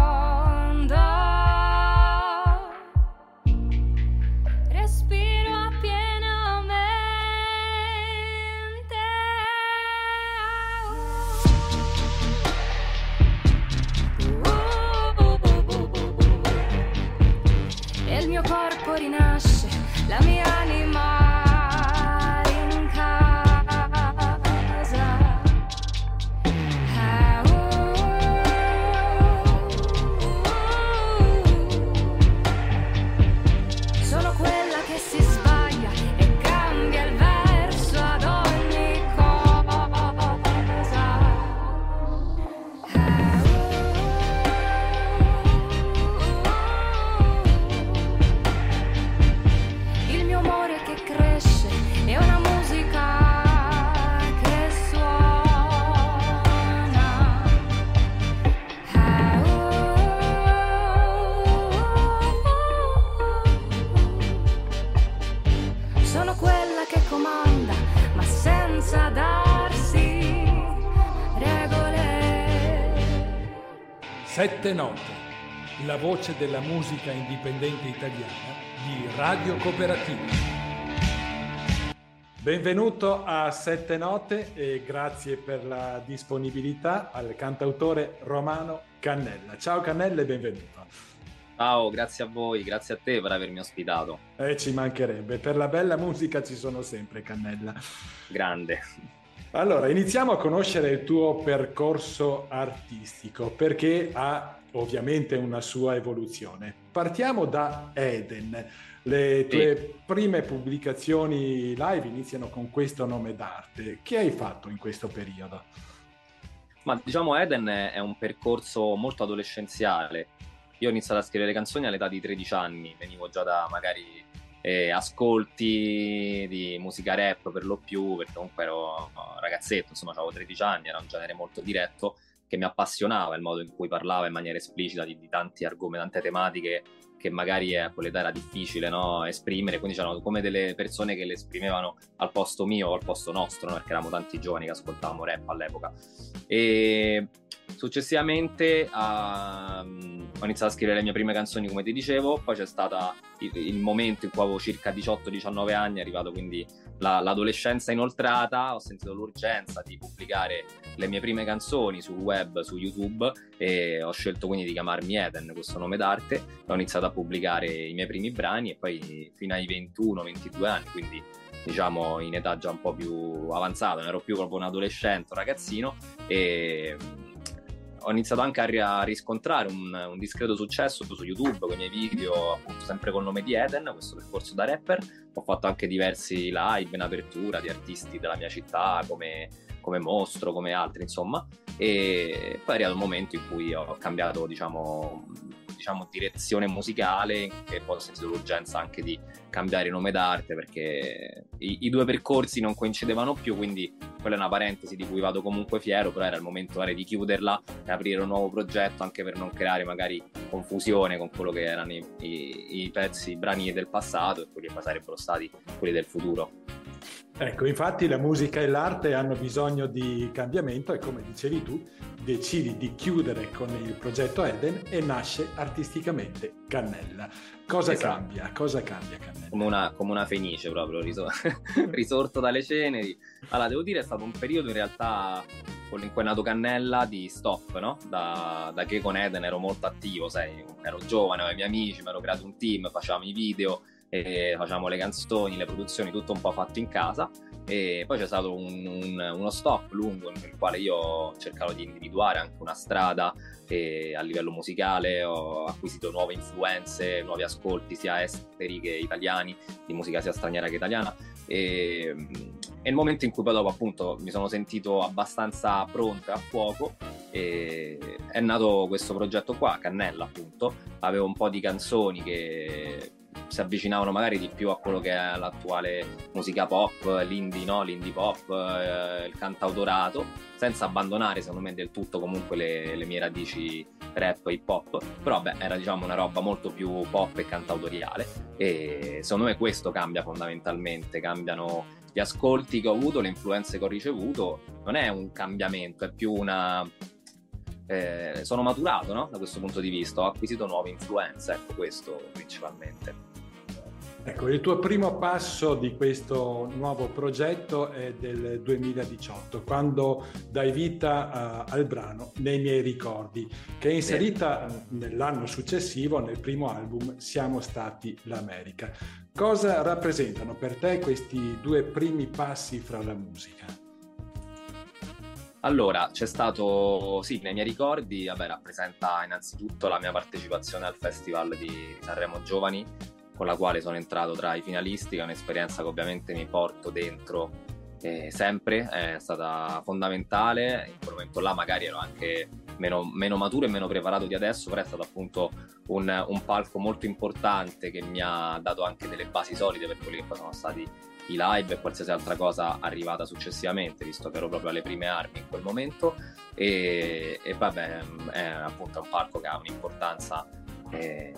Sette note, la voce della musica indipendente italiana di Radio Cooperativa. Benvenuto a Sette Note e grazie per la disponibilità al cantautore romano Cannella. Ciao Cannella e benvenuto. Ciao, grazie a voi, grazie a te per avermi ospitato. Eh, ci mancherebbe, per la bella musica ci sono sempre Cannella. Grande. Allora, iniziamo a conoscere il tuo percorso artistico perché ha ovviamente una sua evoluzione. Partiamo da Eden. Le tue Sì. prime pubblicazioni live iniziano con questo nome d'arte. Che hai fatto in questo periodo? Ma diciamo Eden è è un percorso molto adolescenziale. Io ho iniziato a scrivere canzoni all'età di 13 anni, venivo già da magari eh, ascolti di musica rap per lo più, perché comunque ero ragazzetto, insomma avevo 13 anni, era un genere molto diretto che mi appassionava il modo in cui parlava in maniera esplicita di, di tanti argomenti, tante tematiche che magari a quell'età era difficile no, esprimere, quindi c'erano come delle persone che le esprimevano al posto mio o al posto nostro, no, perché eravamo tanti giovani che ascoltavamo rap all'epoca. E successivamente ehm, ho iniziato a scrivere le mie prime canzoni, come ti dicevo, poi c'è stato il, il momento in cui avevo circa 18-19 anni, è arrivato quindi la- l'adolescenza inoltrata, ho sentito l'urgenza di pubblicare le mie prime canzoni sul web, su YouTube e ho scelto quindi di chiamarmi Eden, questo nome d'arte, ho iniziato a pubblicare i miei primi brani e poi fino ai 21-22 anni, quindi diciamo in età già un po' più avanzata, non ero più proprio un adolescente, un ragazzino e ho iniziato anche a, ri- a riscontrare un, un discreto successo su YouTube con i miei video, appunto sempre col nome di Eden, questo percorso da rapper. Ho fatto anche diversi live in apertura di artisti della mia città come, come Mostro, come altri, insomma. E poi è arrivato il momento in cui ho cambiato, diciamo, diciamo, direzione musicale che poi ho sentito l'urgenza anche di cambiare nome d'arte perché i, i, due percorsi non coincidevano più, quindi quella è una parentesi di cui vado comunque fiero, però era il momento di chiuderla e aprire un nuovo progetto anche per non creare magari confusione con quello che erano i, i, i pezzi, i brani del passato e quelli che sarebbero stati quelli del futuro. Ecco, infatti la musica e l'arte hanno bisogno di cambiamento e come dicevi tu, decidi di chiudere con il progetto Eden e nasce artisticamente Cannella. Cosa esatto. cambia? Cosa cambia Cannella? Come una, come una fenice proprio, risorto dalle ceneri. Allora, devo dire, è stato un periodo in realtà quello in cui è nato Cannella di stop, no? Da, da che con Eden ero molto attivo, sai, ero giovane, avevo i miei amici, mi ero creato un team, facevamo i video, e facciamo le canzoni, le produzioni, tutto un po' fatto in casa. E poi c'è stato un, un, uno stop lungo nel quale io ho cercato di individuare anche una strada a livello musicale ho acquisito nuove influenze, nuovi ascolti sia esteri che italiani, di musica sia straniera che italiana. E, e il momento in cui poi dopo appunto mi sono sentito abbastanza pronto e a fuoco è nato questo progetto qua, Cannella appunto, avevo un po' di canzoni che si avvicinavano magari di più a quello che è l'attuale musica pop, l'indie, no? l'indie pop, eh, il cantautorato, senza abbandonare secondo me del tutto comunque le, le mie radici rap e hip hop, però beh, era diciamo una roba molto più pop e cantautoriale. E secondo me questo cambia fondamentalmente, cambiano gli ascolti che ho avuto, le influenze che ho ricevuto, non è un cambiamento, è più una eh, sono maturato no? da questo punto di vista, ho acquisito nuove influenze, ecco questo principalmente. Ecco, il tuo primo passo di questo nuovo progetto è del 2018, quando dai vita uh, al brano Nei miei ricordi, che è inserita nell'anno successivo nel primo album Siamo stati l'America. Cosa rappresentano per te questi due primi passi fra la musica? Allora, c'è stato, sì, nei miei ricordi, vabbè, rappresenta innanzitutto la mia partecipazione al Festival di Sanremo Giovani, con la quale sono entrato tra i finalisti, che è un'esperienza che ovviamente mi porto dentro eh, sempre, è stata fondamentale, in quel momento là magari ero anche meno, meno, maturo e meno preparato di adesso, però è stato appunto un, un palco molto importante che mi ha dato anche delle basi solide per quelli che poi sono stati i live e qualsiasi altra cosa arrivata successivamente, visto che ero proprio alle prime armi in quel momento. E, e vabbè, è appunto un palco che ha un'importanza eh,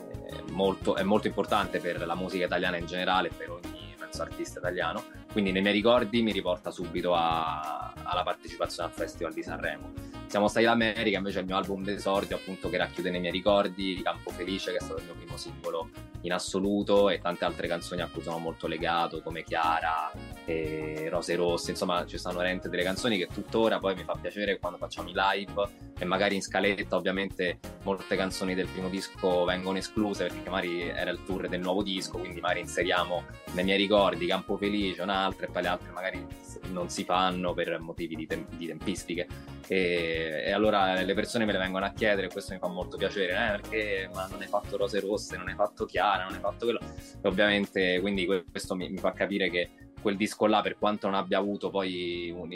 molto, è molto importante per la musica italiana in generale, per ogni penso, artista italiano. Quindi nei miei ricordi mi riporta subito a, alla partecipazione al Festival di Sanremo. Siamo stati l'America, invece è il mio album d'esordio, appunto, che racchiude nei miei ricordi di Campo Felice, che è stato il mio primo singolo in assoluto, e tante altre canzoni a cui sono molto legato, come Chiara, Rose Rosse, insomma ci stanno veramente delle canzoni che tuttora poi mi fa piacere quando facciamo i live e magari in scaletta ovviamente molte canzoni del primo disco vengono escluse perché magari era il tour del nuovo disco, quindi magari inseriamo nei miei ricordi Campo Felice, un'altra e poi le altre magari non si fanno per motivi di, tem- di tempistiche e, e, allora le persone me le vengono a chiedere e questo mi fa molto piacere eh, perché ma non hai fatto Rose Rosse, non hai fatto Chiara, non hai fatto quello e ovviamente quindi questo mi, mi fa capire che quel disco là, per quanto non abbia avuto poi un,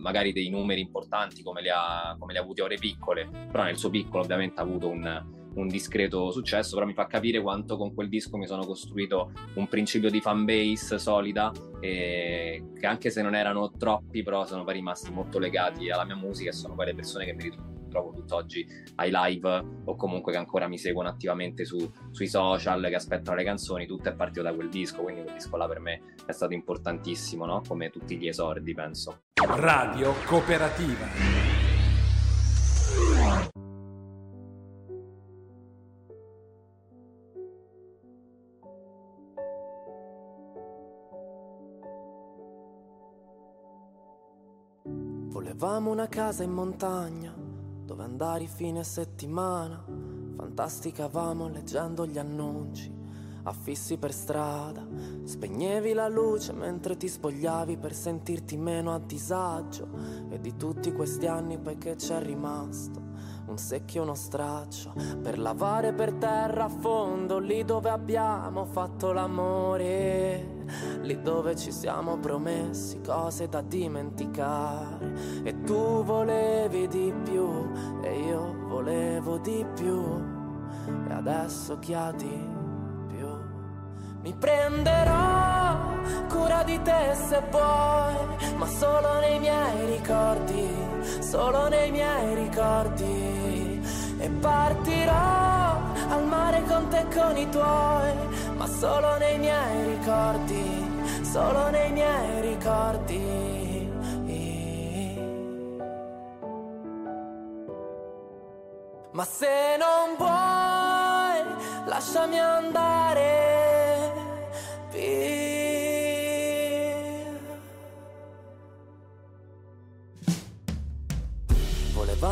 magari dei numeri importanti come li, ha, come li ha avuti ore piccole, però nel suo piccolo ovviamente ha avuto un, un discreto successo, però mi fa capire quanto con quel disco mi sono costruito un principio di fan base solida e che anche se non erano troppi, però sono poi rimasti molto legati alla mia musica e sono poi le persone che mi ritrovo trovo tutt'oggi ai live o comunque che ancora mi seguono attivamente su, sui social, che aspettano le canzoni, tutto è partito da quel disco, quindi quel disco là per me è stato importantissimo, no? come tutti gli esordi penso. Radio Cooperativa. Volevamo una casa in montagna dove andare fine settimana. Fantasticavamo leggendo gli annunci, affissi per strada. Spegnevi la luce mentre ti spogliavi per sentirti meno a disagio. E di tutti questi anni poi che c'è rimasto un secchio, uno straccio per lavare per terra a fondo, lì dove abbiamo fatto l'amore, lì dove ci siamo promessi cose da dimenticare. E tu volevi di più e io volevo di più. e adesso chi ha di? Mi prenderò cura di te se vuoi, ma solo nei miei ricordi, solo nei miei ricordi. E partirò al mare con te e con i tuoi, ma solo nei miei ricordi, solo nei miei ricordi. Ma se non vuoi, lasciami andare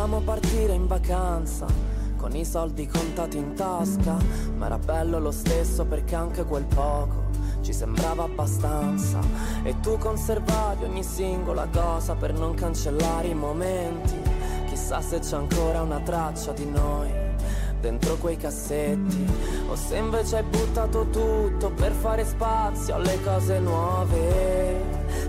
Volevamo partire in vacanza con i soldi contati in tasca, ma era bello lo stesso perché anche quel poco ci sembrava abbastanza. E tu conservavi ogni singola cosa per non cancellare i momenti Chissà se c'è ancora una traccia di noi dentro quei cassetti o se invece hai buttato tutto per fare spazio alle cose nuove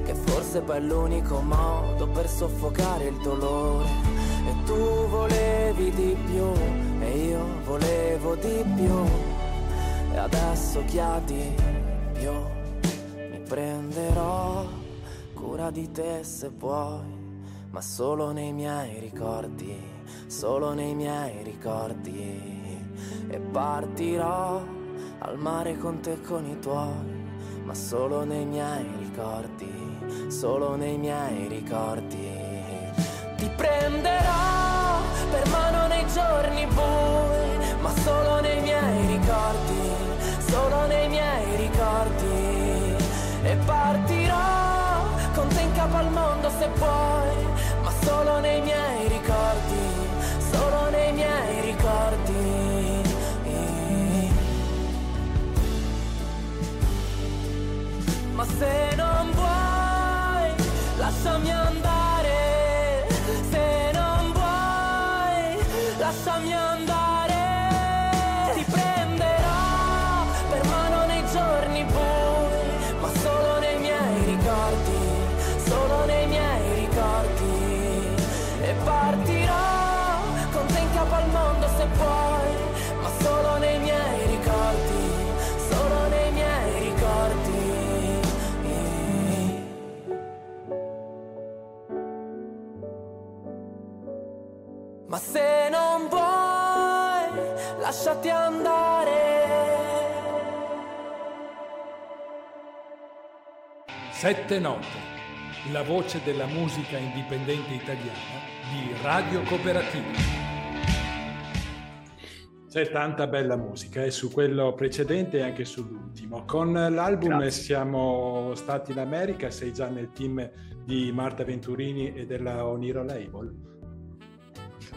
che forse poi è l'unico modo per soffocare il dolore e tu volevi di più e io volevo di più e adesso chi ha di più mi prenderò cura di te se vuoi ma solo nei miei ricordi, solo nei miei ricordi. E partirò al mare con te con i tuoi, ma solo nei miei ricordi, solo nei miei ricordi. Ti prenderò per mano nei giorni bui, ma solo nei miei ricordi, solo nei miei ricordi. E partirò con te in capo al mondo se vuoi solo nei miei ricordi, solo nei miei ricordi. Ma se non vuoi, lasciami andare, Ma se non vuoi, lasciati andare. Sette note, la voce della musica indipendente italiana di Radio Cooperativa. C'è tanta bella musica e eh, su quello precedente e anche sull'ultimo. Con l'album Grazie. siamo stati in America, sei già nel team di Marta Venturini e della Oniro Label.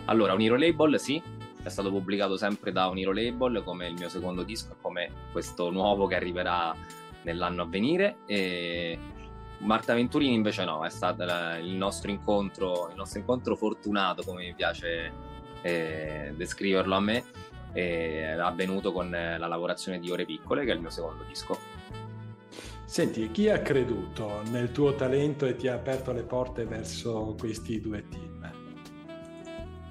Allora, Uniro Label sì, è stato pubblicato sempre da Uniro Label come il mio secondo disco, come questo nuovo che arriverà nell'anno a venire. E Marta Venturini invece no, è stato il nostro incontro, il nostro incontro fortunato, come mi piace eh, descriverlo a me, è avvenuto con la lavorazione di Ore Piccole, che è il mio secondo disco. Senti, chi ha creduto nel tuo talento e ti ha aperto le porte verso questi due team?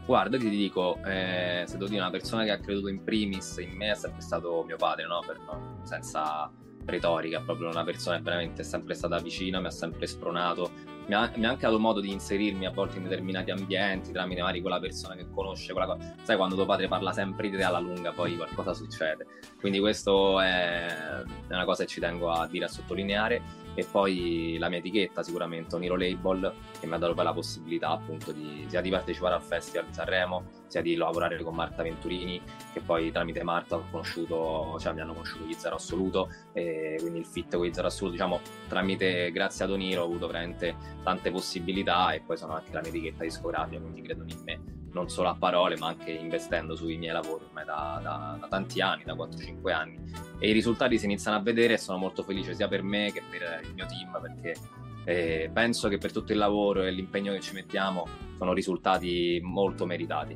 Guarda, ti dico, eh, se devo dire una persona che ha creduto in primis in me è sempre stato mio padre, no? Per, no? Senza retorica, proprio una persona che veramente è sempre stata vicina, mi ha sempre spronato, mi ha, mi ha, anche dato modo di inserirmi a volte in determinati ambienti tramite magari quella persona che conosce quella cosa. Sai, quando tuo padre parla sempre di te alla lunga, poi qualcosa succede. Quindi questo è, è una cosa che ci tengo a dire, a sottolineare e poi la mia etichetta sicuramente Oniro Label che mi ha dato poi la possibilità appunto di, sia di partecipare al Festival di Sanremo sia di lavorare con Marta Venturini che poi tramite Marta ho conosciuto cioè mi hanno conosciuto gli Zero Assoluto e quindi il fit con gli Zero Assoluto diciamo tramite grazie ad Oniro ho avuto veramente tante possibilità e poi sono anche la mia etichetta discografica quindi credono in me non solo a parole ma anche investendo sui miei lavori ormai da, da, da tanti anni, da 4-5 anni e i risultati si iniziano a vedere e sono molto felice sia per me che per il mio team perché eh, penso che per tutto il lavoro e l'impegno che ci mettiamo sono risultati molto meritati.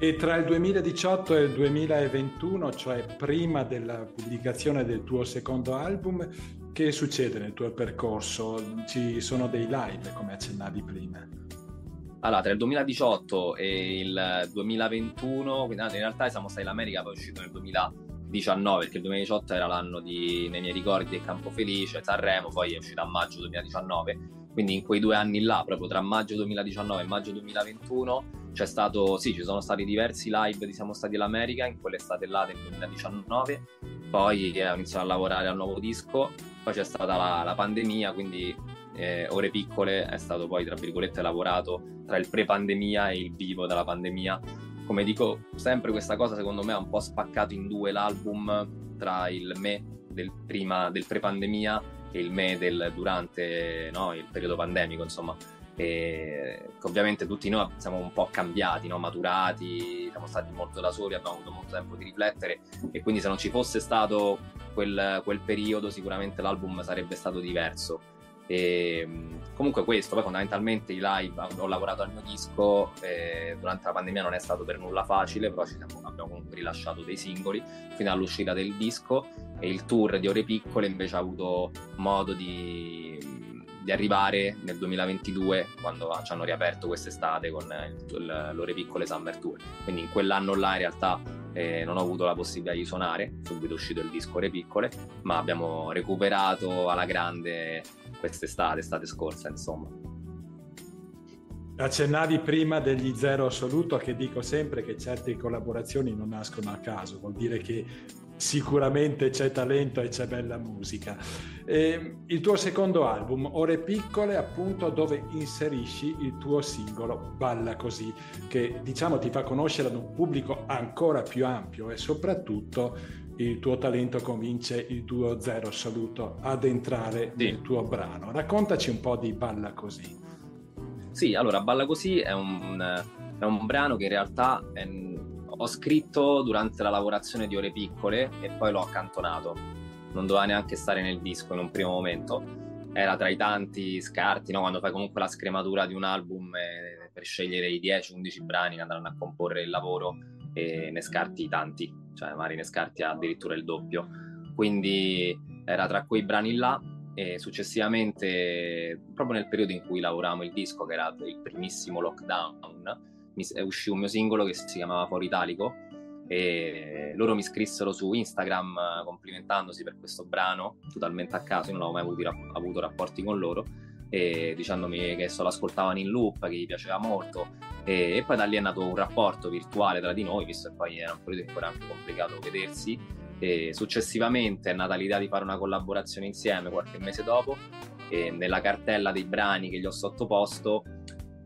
E tra il 2018 e il 2021, cioè prima della pubblicazione del tuo secondo album, che succede nel tuo percorso? Ci sono dei live, come accennavi prima? Allora, tra il 2018 e il 2021, quindi in realtà siamo stati in America, poi è uscito nel 2019, perché il 2018 era l'anno di, nei miei ricordi, e Campo Felice, Sanremo, poi è uscito a maggio 2019, quindi in quei due anni là, proprio tra maggio 2019 e maggio 2021, c'è stato, sì, ci sono stati diversi live di Siamo stati all'America, in quell'estate là del 2019, poi ho iniziato a lavorare al nuovo disco, poi c'è stata la, la pandemia, quindi eh, Ore Piccole è stato poi, tra virgolette, lavorato tra il pre-pandemia e il vivo della pandemia. Come dico sempre, questa cosa secondo me ha un po' spaccato in due l'album tra il me del, prima, del pre-pandemia e il me del durante no, il periodo pandemico, insomma. E ovviamente tutti noi siamo un po' cambiati, no? maturati, siamo stati molto da soli, abbiamo avuto molto tempo di riflettere e quindi se non ci fosse stato quel, quel periodo sicuramente l'album sarebbe stato diverso e, ehm, comunque questo, poi fondamentalmente i live, ho lavorato al mio disco, eh, durante la pandemia non è stato per nulla facile, però siamo, abbiamo comunque rilasciato dei singoli fino all'uscita del disco e il tour di Ore Piccole invece ha avuto modo di, di arrivare nel 2022 quando ci hanno riaperto quest'estate con il, l'Ore Piccole Summer Tour. Quindi in quell'anno là in realtà eh, non ho avuto la possibilità di suonare, subito uscito il disco Ore Piccole, ma abbiamo recuperato alla grande quest'estate, estate scorsa, insomma. Accennavi prima degli zero assoluto che dico sempre che certe collaborazioni non nascono a caso, vuol dire che sicuramente c'è talento e c'è bella musica. E il tuo secondo album, Ore Piccole, appunto dove inserisci il tuo singolo Balla Così, che diciamo ti fa conoscere ad un pubblico ancora più ampio e soprattutto il tuo talento convince il tuo zero assoluto ad entrare sì. nel tuo brano. Raccontaci un po' di Balla Così. Sì, allora Balla Così è un, è un brano che in realtà è, ho scritto durante la lavorazione di ore piccole e poi l'ho accantonato. Non doveva neanche stare nel disco in un primo momento. Era tra i tanti scarti, no? quando fai comunque la scrematura di un album eh, per scegliere i 10-11 brani che andranno a comporre il lavoro e ne scarti tanti, cioè magari ne scarti addirittura il doppio. Quindi era tra quei brani là e successivamente, proprio nel periodo in cui lavoravamo il disco, che era il primissimo lockdown, uscì un mio singolo che si chiamava Fuori Italico e loro mi scrissero su Instagram complimentandosi per questo brano, totalmente a caso, io non avevo mai avuto, avuto rapporti con loro e dicendomi che so, l'ascoltavano in loop, che gli piaceva molto e, e, poi da lì è nato un rapporto virtuale tra di noi, visto che poi era un periodo in cui era anche complicato vedersi e successivamente è nata l'idea di fare una collaborazione insieme qualche mese dopo e nella cartella dei brani che gli ho sottoposto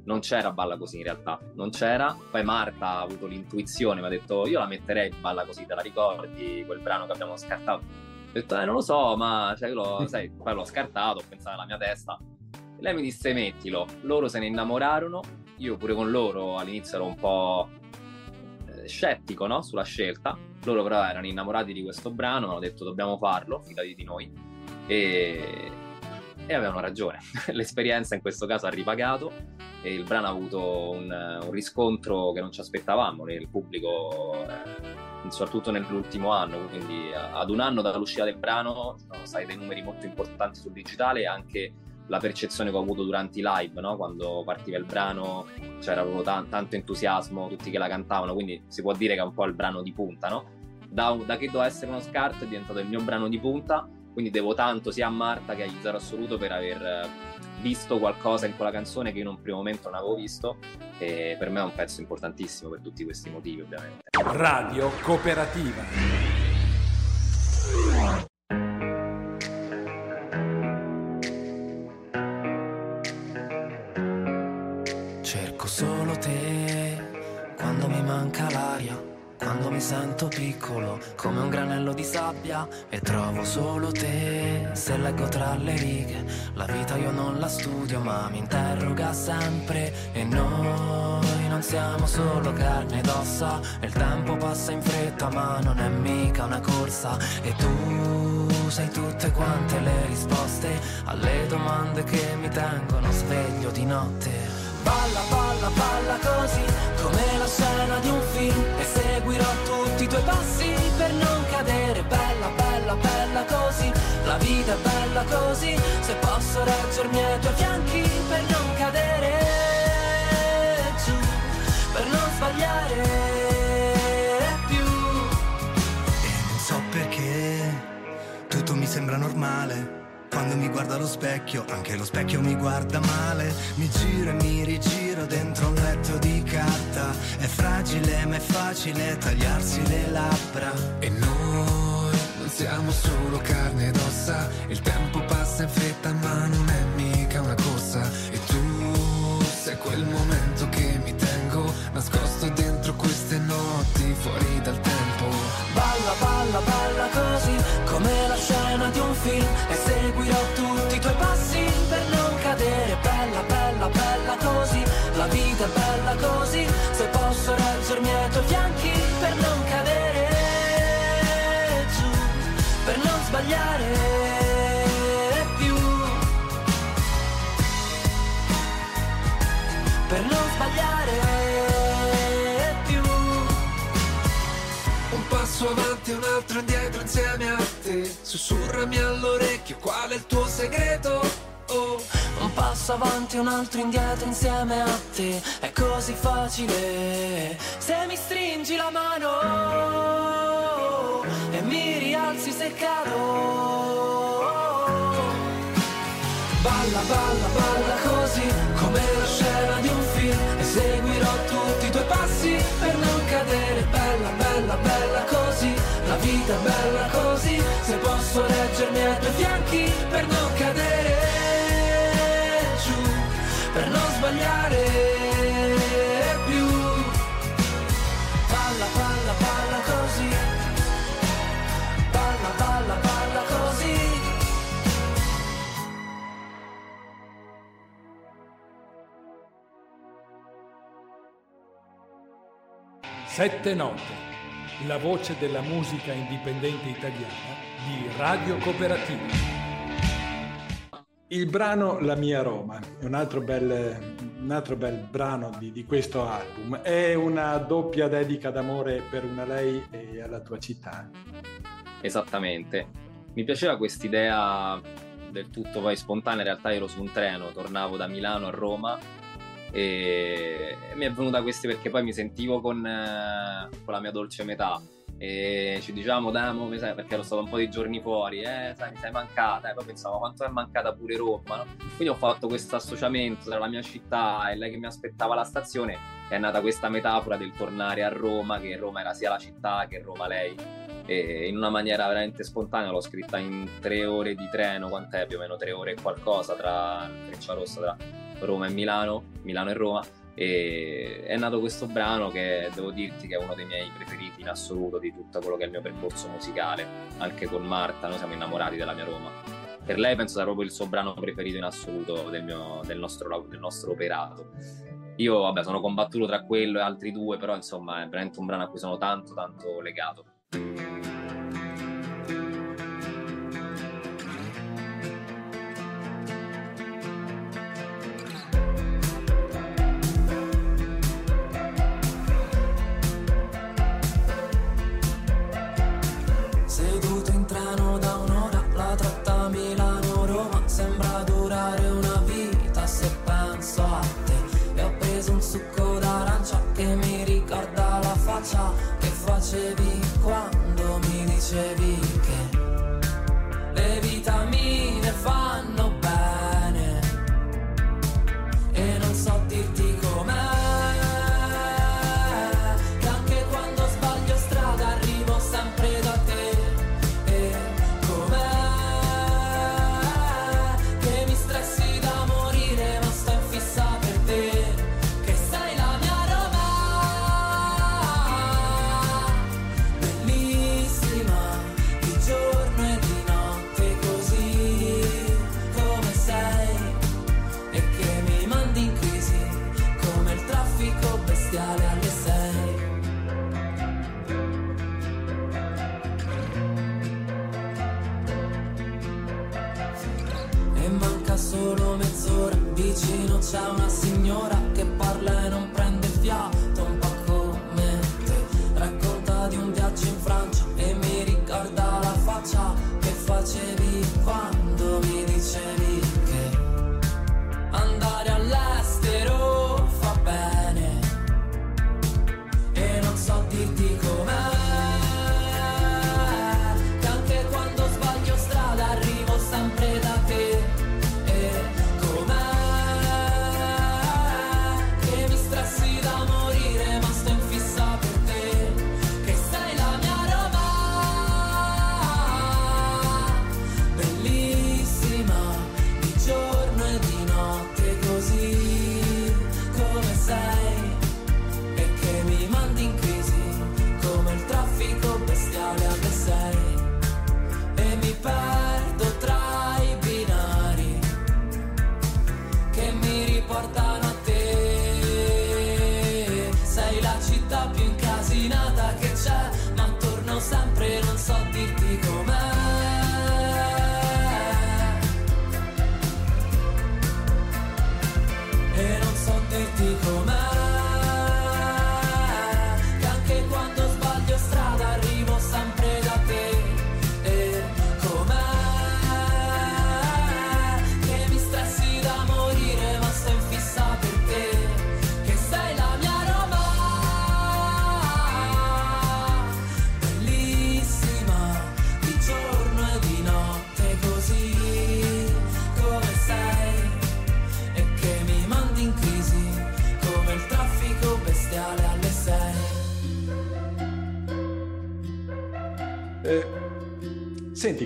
non c'era Balla Così in realtà, non c'era. Poi Marta ha avuto l'intuizione, mi ha detto io la metterei Balla Così, te la ricordi, quel brano che abbiamo scartato? Ho detto eh non lo so, ma cioè, lo, sai, poi l'ho scartato, ho pensato alla mia testa. Lei mi disse mettilo, loro se ne innamorarono, io pure con loro all'inizio ero un po' eh, scettico no? sulla scelta, loro però erano innamorati di questo brano, hanno detto dobbiamo farlo, fidati di noi. E, e avevano ragione. L'esperienza in questo caso ha ripagato e il brano ha avuto un, un riscontro che non ci aspettavamo nel pubblico, eh, soprattutto nell'ultimo anno. Quindi ad un anno dall'uscita del brano sono stati dei numeri molto importanti sul digitale e anche la percezione che ho avuto durante i live, no? quando partiva il brano c'era proprio t- tanto entusiasmo, tutti che la cantavano, quindi si può dire che è un po' il brano di punta. No? Da, da che doveva essere uno scarto è diventato il mio brano di punta quindi devo tanto sia a Marta che agli Zero Assoluto per aver eh, visto qualcosa in quella canzone che io in un primo momento non avevo visto e per me è un pezzo importantissimo per tutti questi motivi ovviamente. Radio Cooperativa. Manca l'aria. Quando mi sento piccolo come un granello di sabbia e trovo solo te. Se leggo tra le righe la vita io non la studio ma mi interroga sempre. E noi non siamo solo carne ed ossa e il tempo passa in fretta ma non è mica una corsa. E tu sai tutte quante le risposte alle domande che mi tengono sveglio di notte. Balla, balla, balla così, come la scena di un film e seguirò tutti i tuoi passi per non cadere. Bella, bella, bella così, la vita è bella così, se posso reggermi ai tuoi fianchi per non cadere giù, per non sbagliare più. E non so perché tutto mi sembra normale quando mi guardo allo specchio, anche lo specchio mi guarda male. Mi giro e mi rigiro dentro un letto di carta. È fragile ma è facile tagliarsi le labbra. E noi non siamo solo carne ed ossa. Il tempo passa in fretta ma non è mica una corsa. E tu sei quel momento che mi tengo nascosto dentro queste notti fuori dal tempo. Balla, balla, balla così come la scena di un film e seguirò vita bella così, se posso reggermi ai tuoi fianchi per non cadere giù, per non sbagliare più. Per non sbagliare più. Un passo avanti e un altro indietro insieme a te. Sussurrami all'orecchio qual è il tuo segreto. Un passo avanti, un altro indietro insieme a te. È così facile. Se mi stringi la mano e mi rialzi se cado. Balla, balla, balla così come la scena di un film. E seguirò tutti i tuoi passi per non cadere. Bella, bella, bella così. La vita è bella così. Se posso reggermi ai tuoi fianchi per non Sette note, la voce della musica indipendente italiana di Radio Cooperativa. Il brano La mia Roma è un altro bel, un altro bel brano di, di questo album. È una doppia dedica d'amore per una lei e alla tua città. Esattamente. Mi piaceva quest'idea del tutto poi spontanea, in realtà ero su un treno, tornavo da Milano a Roma e mi è venuta questa perché poi mi sentivo con, eh, con la mia dolce metà. E ci diciamo dai mo mi sai perché ero stato un po' di giorni fuori eh sai mi sei mancata e poi pensavo quanto è mancata pure Roma no? quindi ho fatto questo associamento tra la mia città e lei che mi aspettava alla stazione è nata questa metafora del tornare a Roma che Roma era sia la città che Roma lei. E in una maniera veramente spontanea l'ho scritta in tre ore di treno quant'è? Più o meno tre ore e qualcosa tra Freccia Rossa tra Roma e Milano Milano e Roma e è nato questo brano che devo dirti che è uno dei miei preferiti in assoluto di tutto quello che è il mio percorso musicale anche con Marta noi siamo innamorati della mia Roma. Per lei penso sia proprio il suo brano preferito in assoluto del, mio, del, nostro, del nostro operato. Io vabbè sono combattuto tra quello e altri due però insomma è veramente un brano a cui sono tanto tanto legato Sembra durare una vita se penso a te. E ho preso un succo d'arancia che mi ricorda la faccia Che facevi quando mi dicevi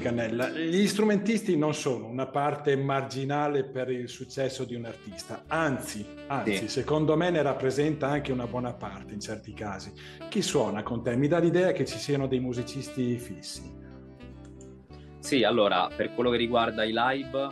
Cannella, gli strumentisti non sono una parte marginale per il successo di un artista, anzi, anzi Sì. secondo me ne rappresenta anche una buona parte in certi casi. Chi suona con te? Mi dà l'idea che ci siano dei musicisti fissi. Sì, allora, per quello che riguarda i live,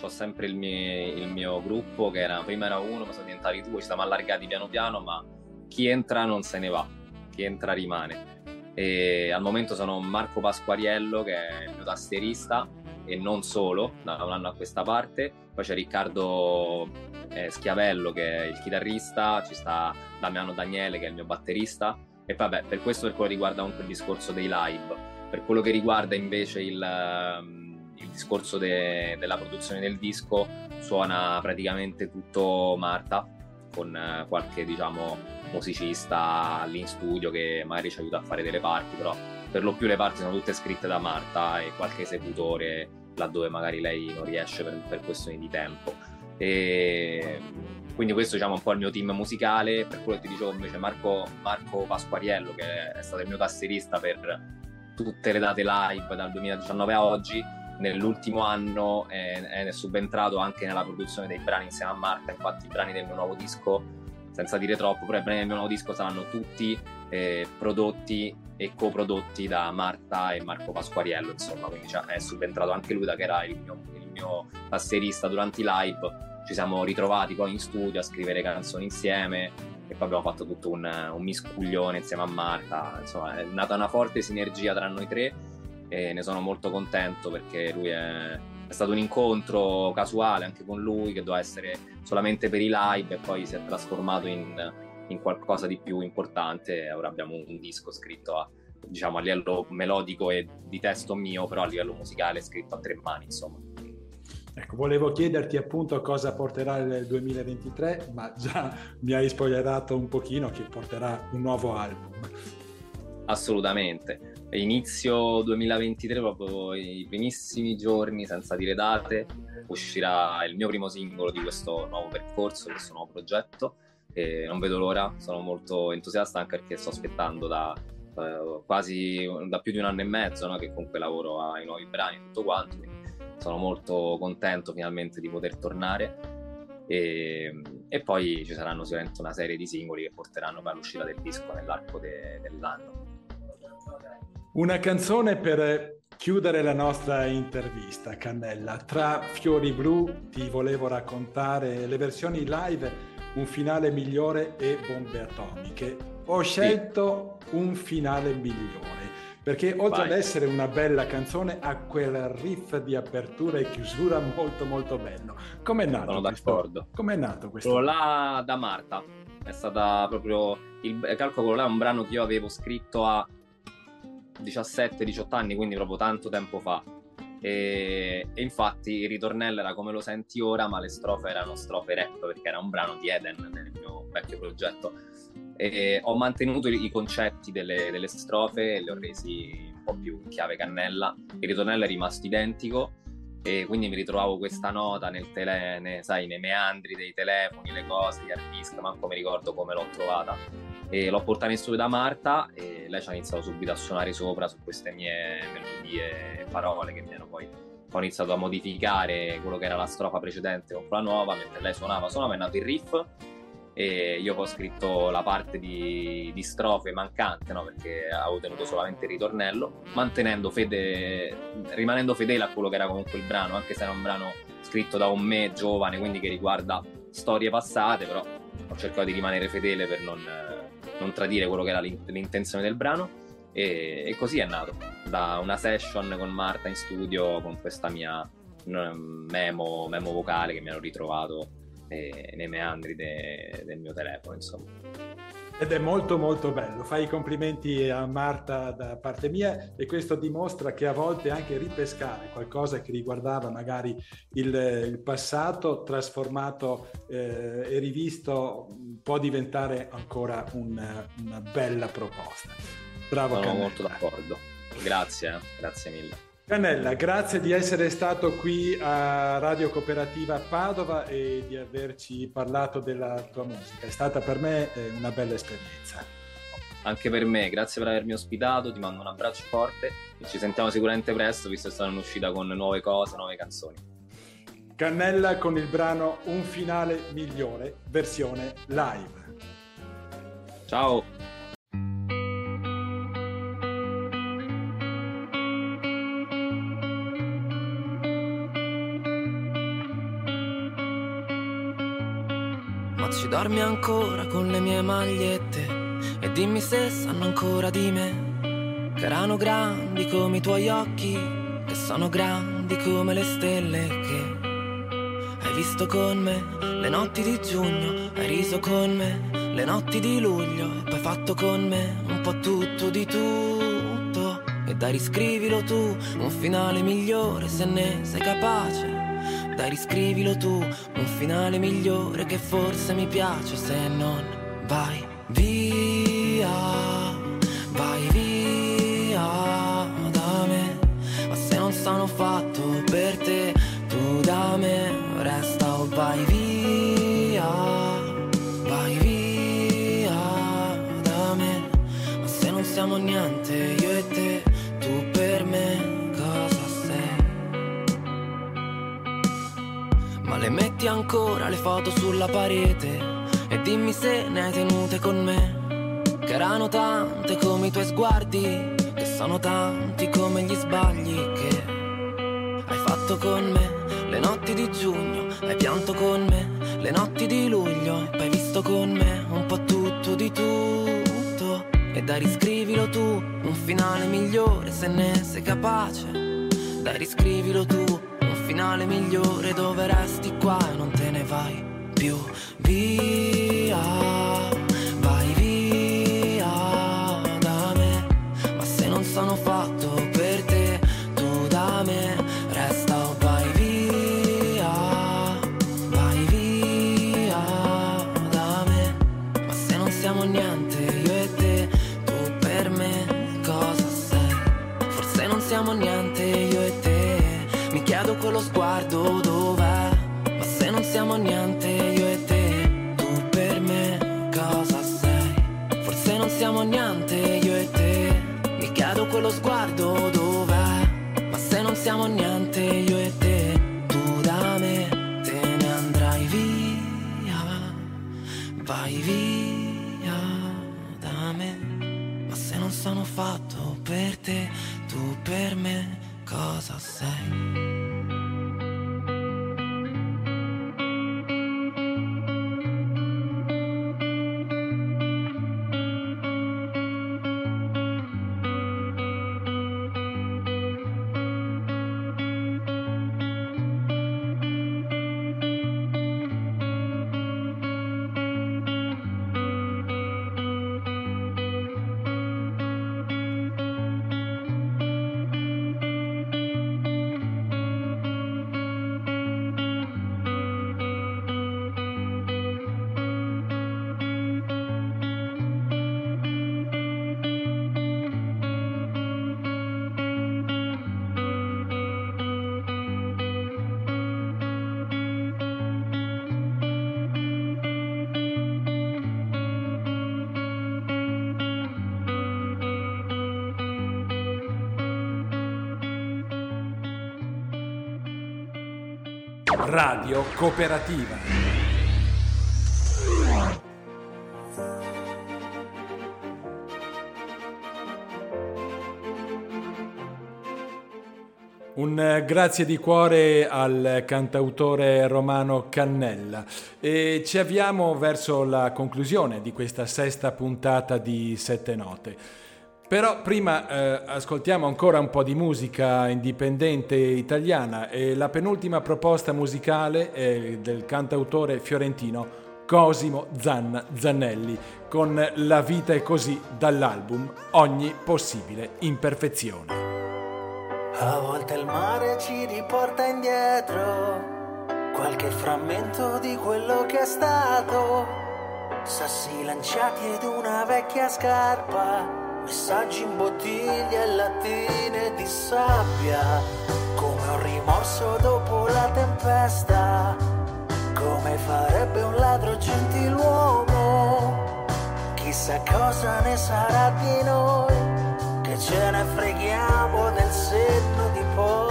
ho sempre il mio, il mio gruppo che era, prima era uno, poi sono diventati due, ci siamo allargati piano piano, ma chi entra non se ne va, chi entra rimane. E al momento sono Marco Pasquariello che è il mio tastierista e non solo, da un anno a questa parte. Poi c'è Riccardo eh, Schiavello che è il chitarrista, ci sta Damiano Daniele che è il mio batterista. E poi vabbè, per questo per quello riguarda comunque il discorso dei live. Per quello che riguarda invece il, ehm, il discorso de- della produzione del disco, suona praticamente tutto Marta, con eh, qualche diciamo musicista lì in studio che magari ci aiuta a fare delle parti, però per lo più le parti sono tutte scritte da Marta e qualche esecutore laddove magari lei non riesce per, per questioni di tempo. E quindi questo diciamo, è un po' il mio team musicale, per quello che ti dicevo invece Marco, Marco Pasquariello che è stato il mio tastierista per tutte le date live dal 2019 a oggi, nell'ultimo anno è, è subentrato anche nella produzione dei brani insieme a Marta, infatti i brani del mio nuovo disco senza dire troppo, però i brani del mio nuovo disco saranno tutti eh, prodotti e coprodotti da Marta e Marco Pasquariello, insomma, quindi cioè, è subentrato anche lui da che era il mio, il mio tastierista durante i live, ci siamo ritrovati poi in studio a scrivere canzoni insieme e poi abbiamo fatto tutto un, un miscuglione insieme a Marta, insomma è nata una forte sinergia tra noi tre e ne sono molto contento perché lui è, è stato un incontro casuale anche con lui che doveva essere solamente per i live e poi si è trasformato in, in qualcosa di più importante. Ora abbiamo un disco scritto a, diciamo, a livello melodico e di testo mio, però a livello musicale scritto a tre mani, insomma. Ecco, volevo chiederti appunto cosa porterà il 2023, ma già mi hai spoilerato un pochino che porterà un nuovo album. Assolutamente. Inizio 2023, proprio i primissimi giorni, senza dire date, uscirà il mio primo singolo di questo nuovo percorso, questo nuovo progetto. E non vedo l'ora, sono molto entusiasta anche perché sto aspettando da eh, quasi da più di un anno e mezzo no? che comunque lavoro ai nuovi brani e tutto quanto. Quindi sono molto contento finalmente di poter tornare. E, e, poi ci saranno sicuramente una serie di singoli che porteranno poi all'uscita del disco nell'arco de, dell'anno. Una canzone per chiudere la nostra intervista, Cannella. Tra Fiori Blu ti volevo raccontare le versioni live, un finale migliore e bombe atomiche. Ho scelto sì. un finale migliore perché oltre Vai. ad essere una bella canzone ha quel riff di apertura e chiusura molto molto bello. Com'è nato Sono questo? d'accordo. Com'è nato questo? Quello là da Marta. È stata proprio il calcolo là è un brano che io avevo scritto a 17-18 anni, quindi proprio tanto tempo fa. E, e, infatti il ritornello era come lo senti ora, ma le strofe erano strofe rap perché era un brano di Eden nel mio vecchio progetto. E ho mantenuto i concetti delle, delle strofe e li ho resi un po' più in chiave cannella. Il ritornello è rimasto identico e quindi mi ritrovavo questa nota nel tele, ne, sai, nei meandri dei telefoni, le cose, gli hard disk, manco mi ricordo come l'ho trovata. E l'ho portata in studio da Marta e lei ci ha iniziato subito a suonare sopra su queste mie melodie e parole che mi hanno poi ho iniziato a modificare quello che era la strofa precedente con quella nuova, mentre lei suonava, suonava, è nato il riff e io ho scritto la parte di, di strofe mancante, no? perché avevo tenuto solamente il ritornello, mantenendo fede, rimanendo fedele a quello che era comunque il brano, anche se era un brano scritto da un me giovane, quindi che riguarda storie passate, però ho cercato di rimanere fedele per non, non tradire quello che era l'intenzione del brano e, e, così è nato, da una session con Marta in studio con questa mia memo, memo vocale che mi hanno ritrovato eh, nei meandri de, del mio telefono, insomma ed è molto molto bello. Fai i complimenti a Marta da parte mia e questo dimostra che a volte anche ripescare qualcosa che riguardava magari il, il passato trasformato eh, e rivisto può diventare ancora una, una bella proposta. Bravo Sono Cannella. molto d'accordo. Grazie, eh. grazie mille. Cannella, grazie di essere stato qui a Radio Cooperativa Padova e di averci parlato della tua musica. È stata per me eh, una bella esperienza. Anche per me, grazie per avermi ospitato, ti mando un abbraccio forte e ci sentiamo sicuramente presto visto che sono uscita con nuove cose, nuove canzoni. Cannella con il brano Un finale migliore, versione live. Ciao! Dormi ancora con le mie magliette e dimmi se sanno ancora di me. Che erano grandi come i tuoi occhi, che sono grandi come le stelle che hai visto con me le notti di giugno, hai riso con me le notti di luglio e poi fatto con me un po' tutto di tutto. E dai riscrivilo tu, un finale migliore se ne sei capace dai riscrivilo tu, un finale migliore che forse mi piace se non vai via, metti ancora le foto sulla parete e dimmi se ne hai tenute con me. Che erano tante come i tuoi sguardi, che sono tanti come gli sbagli che hai fatto con me. Le notti di giugno hai pianto con me, le notti di luglio e poi visto con me un po' tutto di tutto. E dai riscrivilo tu, un finale migliore se ne sei capace. Dai riscrivilo tu finale migliore dove resti qua e non te ne vai più via. Siamo niente io e te. Tu per me cosa sei? Forse non siamo niente io e te. Mi chiedo con lo sguardo dov'è? Ma se non siamo niente io e te Tu da me te ne andrai via. Vai via da me. Ma se non sono fatto per te Tu per me cosa sei Radio Cooperativa. Un eh, grazie di cuore al cantautore romano Cannella e ci avviamo verso la conclusione di questa sesta puntata di Sette Note. Però prima eh, ascoltiamo ancora un po' di musica indipendente italiana e la penultima proposta musicale è del cantautore fiorentino Cosimo Zanna Zannelli con La vita è così dall'album Ogni possibile imperfezione. A volte il mare ci riporta indietro qualche frammento di quello che è stato. Sassi lanciati ed una vecchia scarpa, messaggi in bottiglie e lattine di sabbia, come un rimorso dopo la tempesta, come farebbe un ladro gentiluomo. Chissà cosa ne sarà di noi che ce ne freghiamo del senno di poi.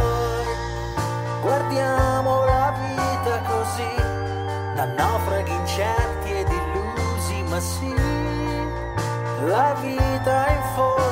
Guardiamo la vita così, da naufraghi incerti ed illusi, ma sì, la vita in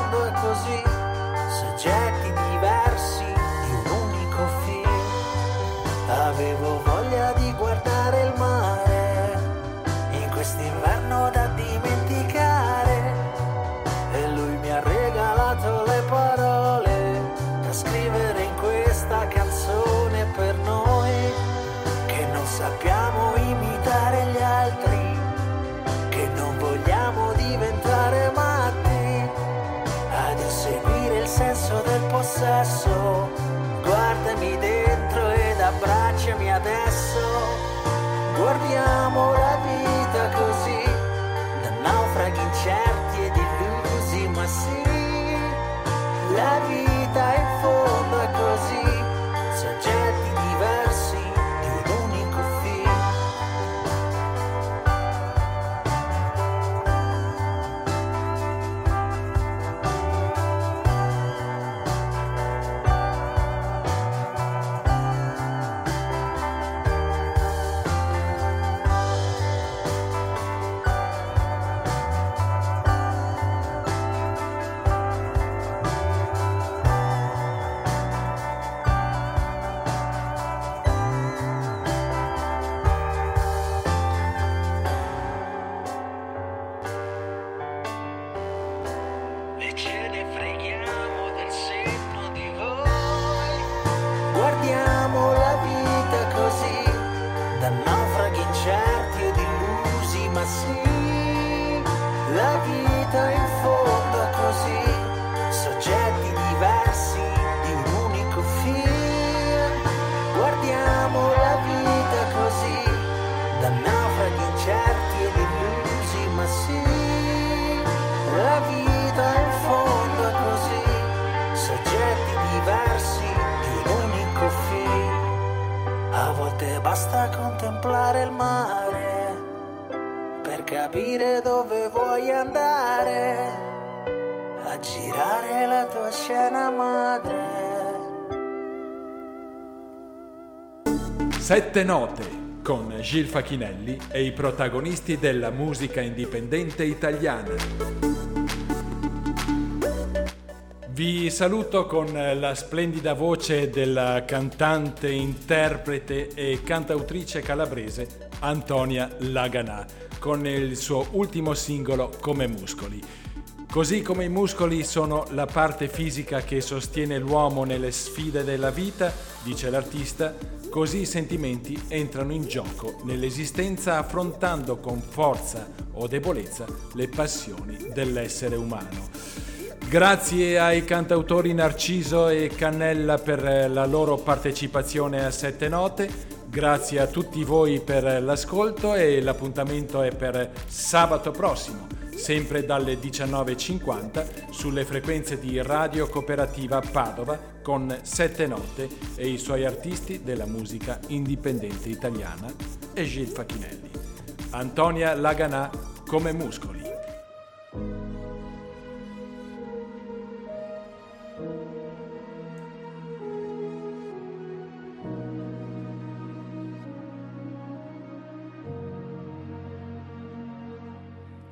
Sette note con Gil Facchinelli e i protagonisti della musica indipendente italiana. Vi saluto con la splendida voce della cantante, interprete e cantautrice calabrese Antonia Laganà con il suo ultimo singolo Come muscoli. Così come i muscoli sono la parte fisica che sostiene l'uomo nelle sfide della vita, dice l'artista, così i sentimenti entrano in gioco nell'esistenza affrontando con forza o debolezza le passioni dell'essere umano. Grazie ai cantautori Narciso e Cannella per la loro partecipazione a Sette Note. Grazie a tutti voi per l'ascolto e l'appuntamento è per sabato prossimo, sempre dalle 19.50 sulle frequenze di Radio Cooperativa Padova con Sette Note e i suoi artisti della musica indipendente italiana e Gil Facchinelli. Antonia Laganà come muscoli.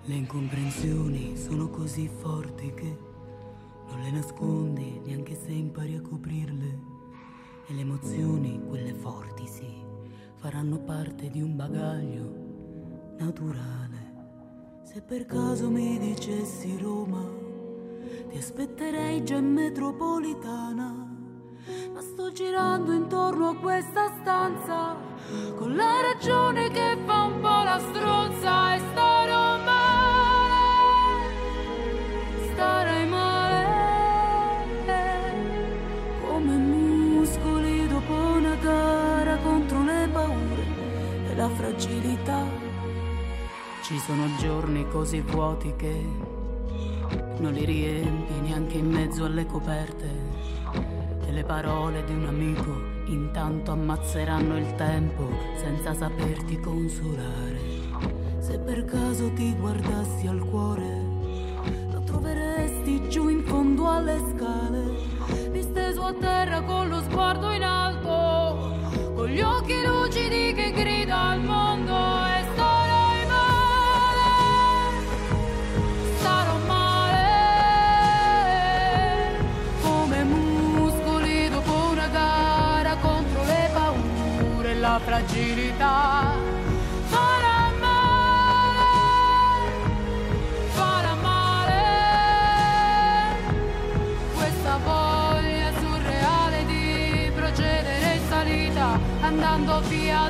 Le incomprensioni sono così forti che non le nascondi neanche se impari a coprirle. E le emozioni, quelle forti, sì, faranno parte di un bagaglio naturale. Se per caso mi dicessi Roma, ti aspetterei già in metropolitana. Ma sto girando intorno a questa stanza con la ragione che fa un po' la stronza e starò Ci sono giorni così vuoti che non li riempi neanche in mezzo alle coperte e le parole di un amico intanto ammazzeranno il tempo senza saperti consolare. Se per caso ti guardassi al cuore, lo troveresti giù in fondo alle scale, disteso a terra con lo sguardo in alto, con gli occhi lucidi che grida al mondo andando via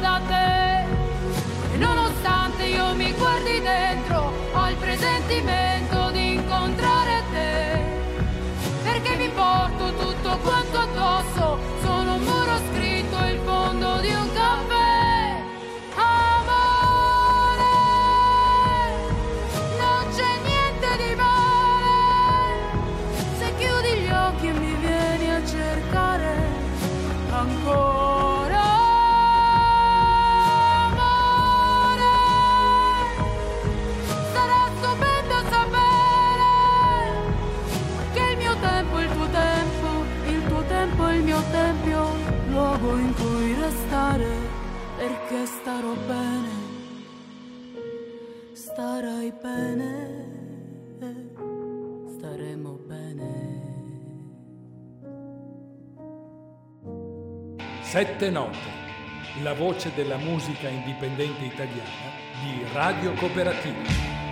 Sette note, la voce della musica indipendente italiana di Radio Cooperativa.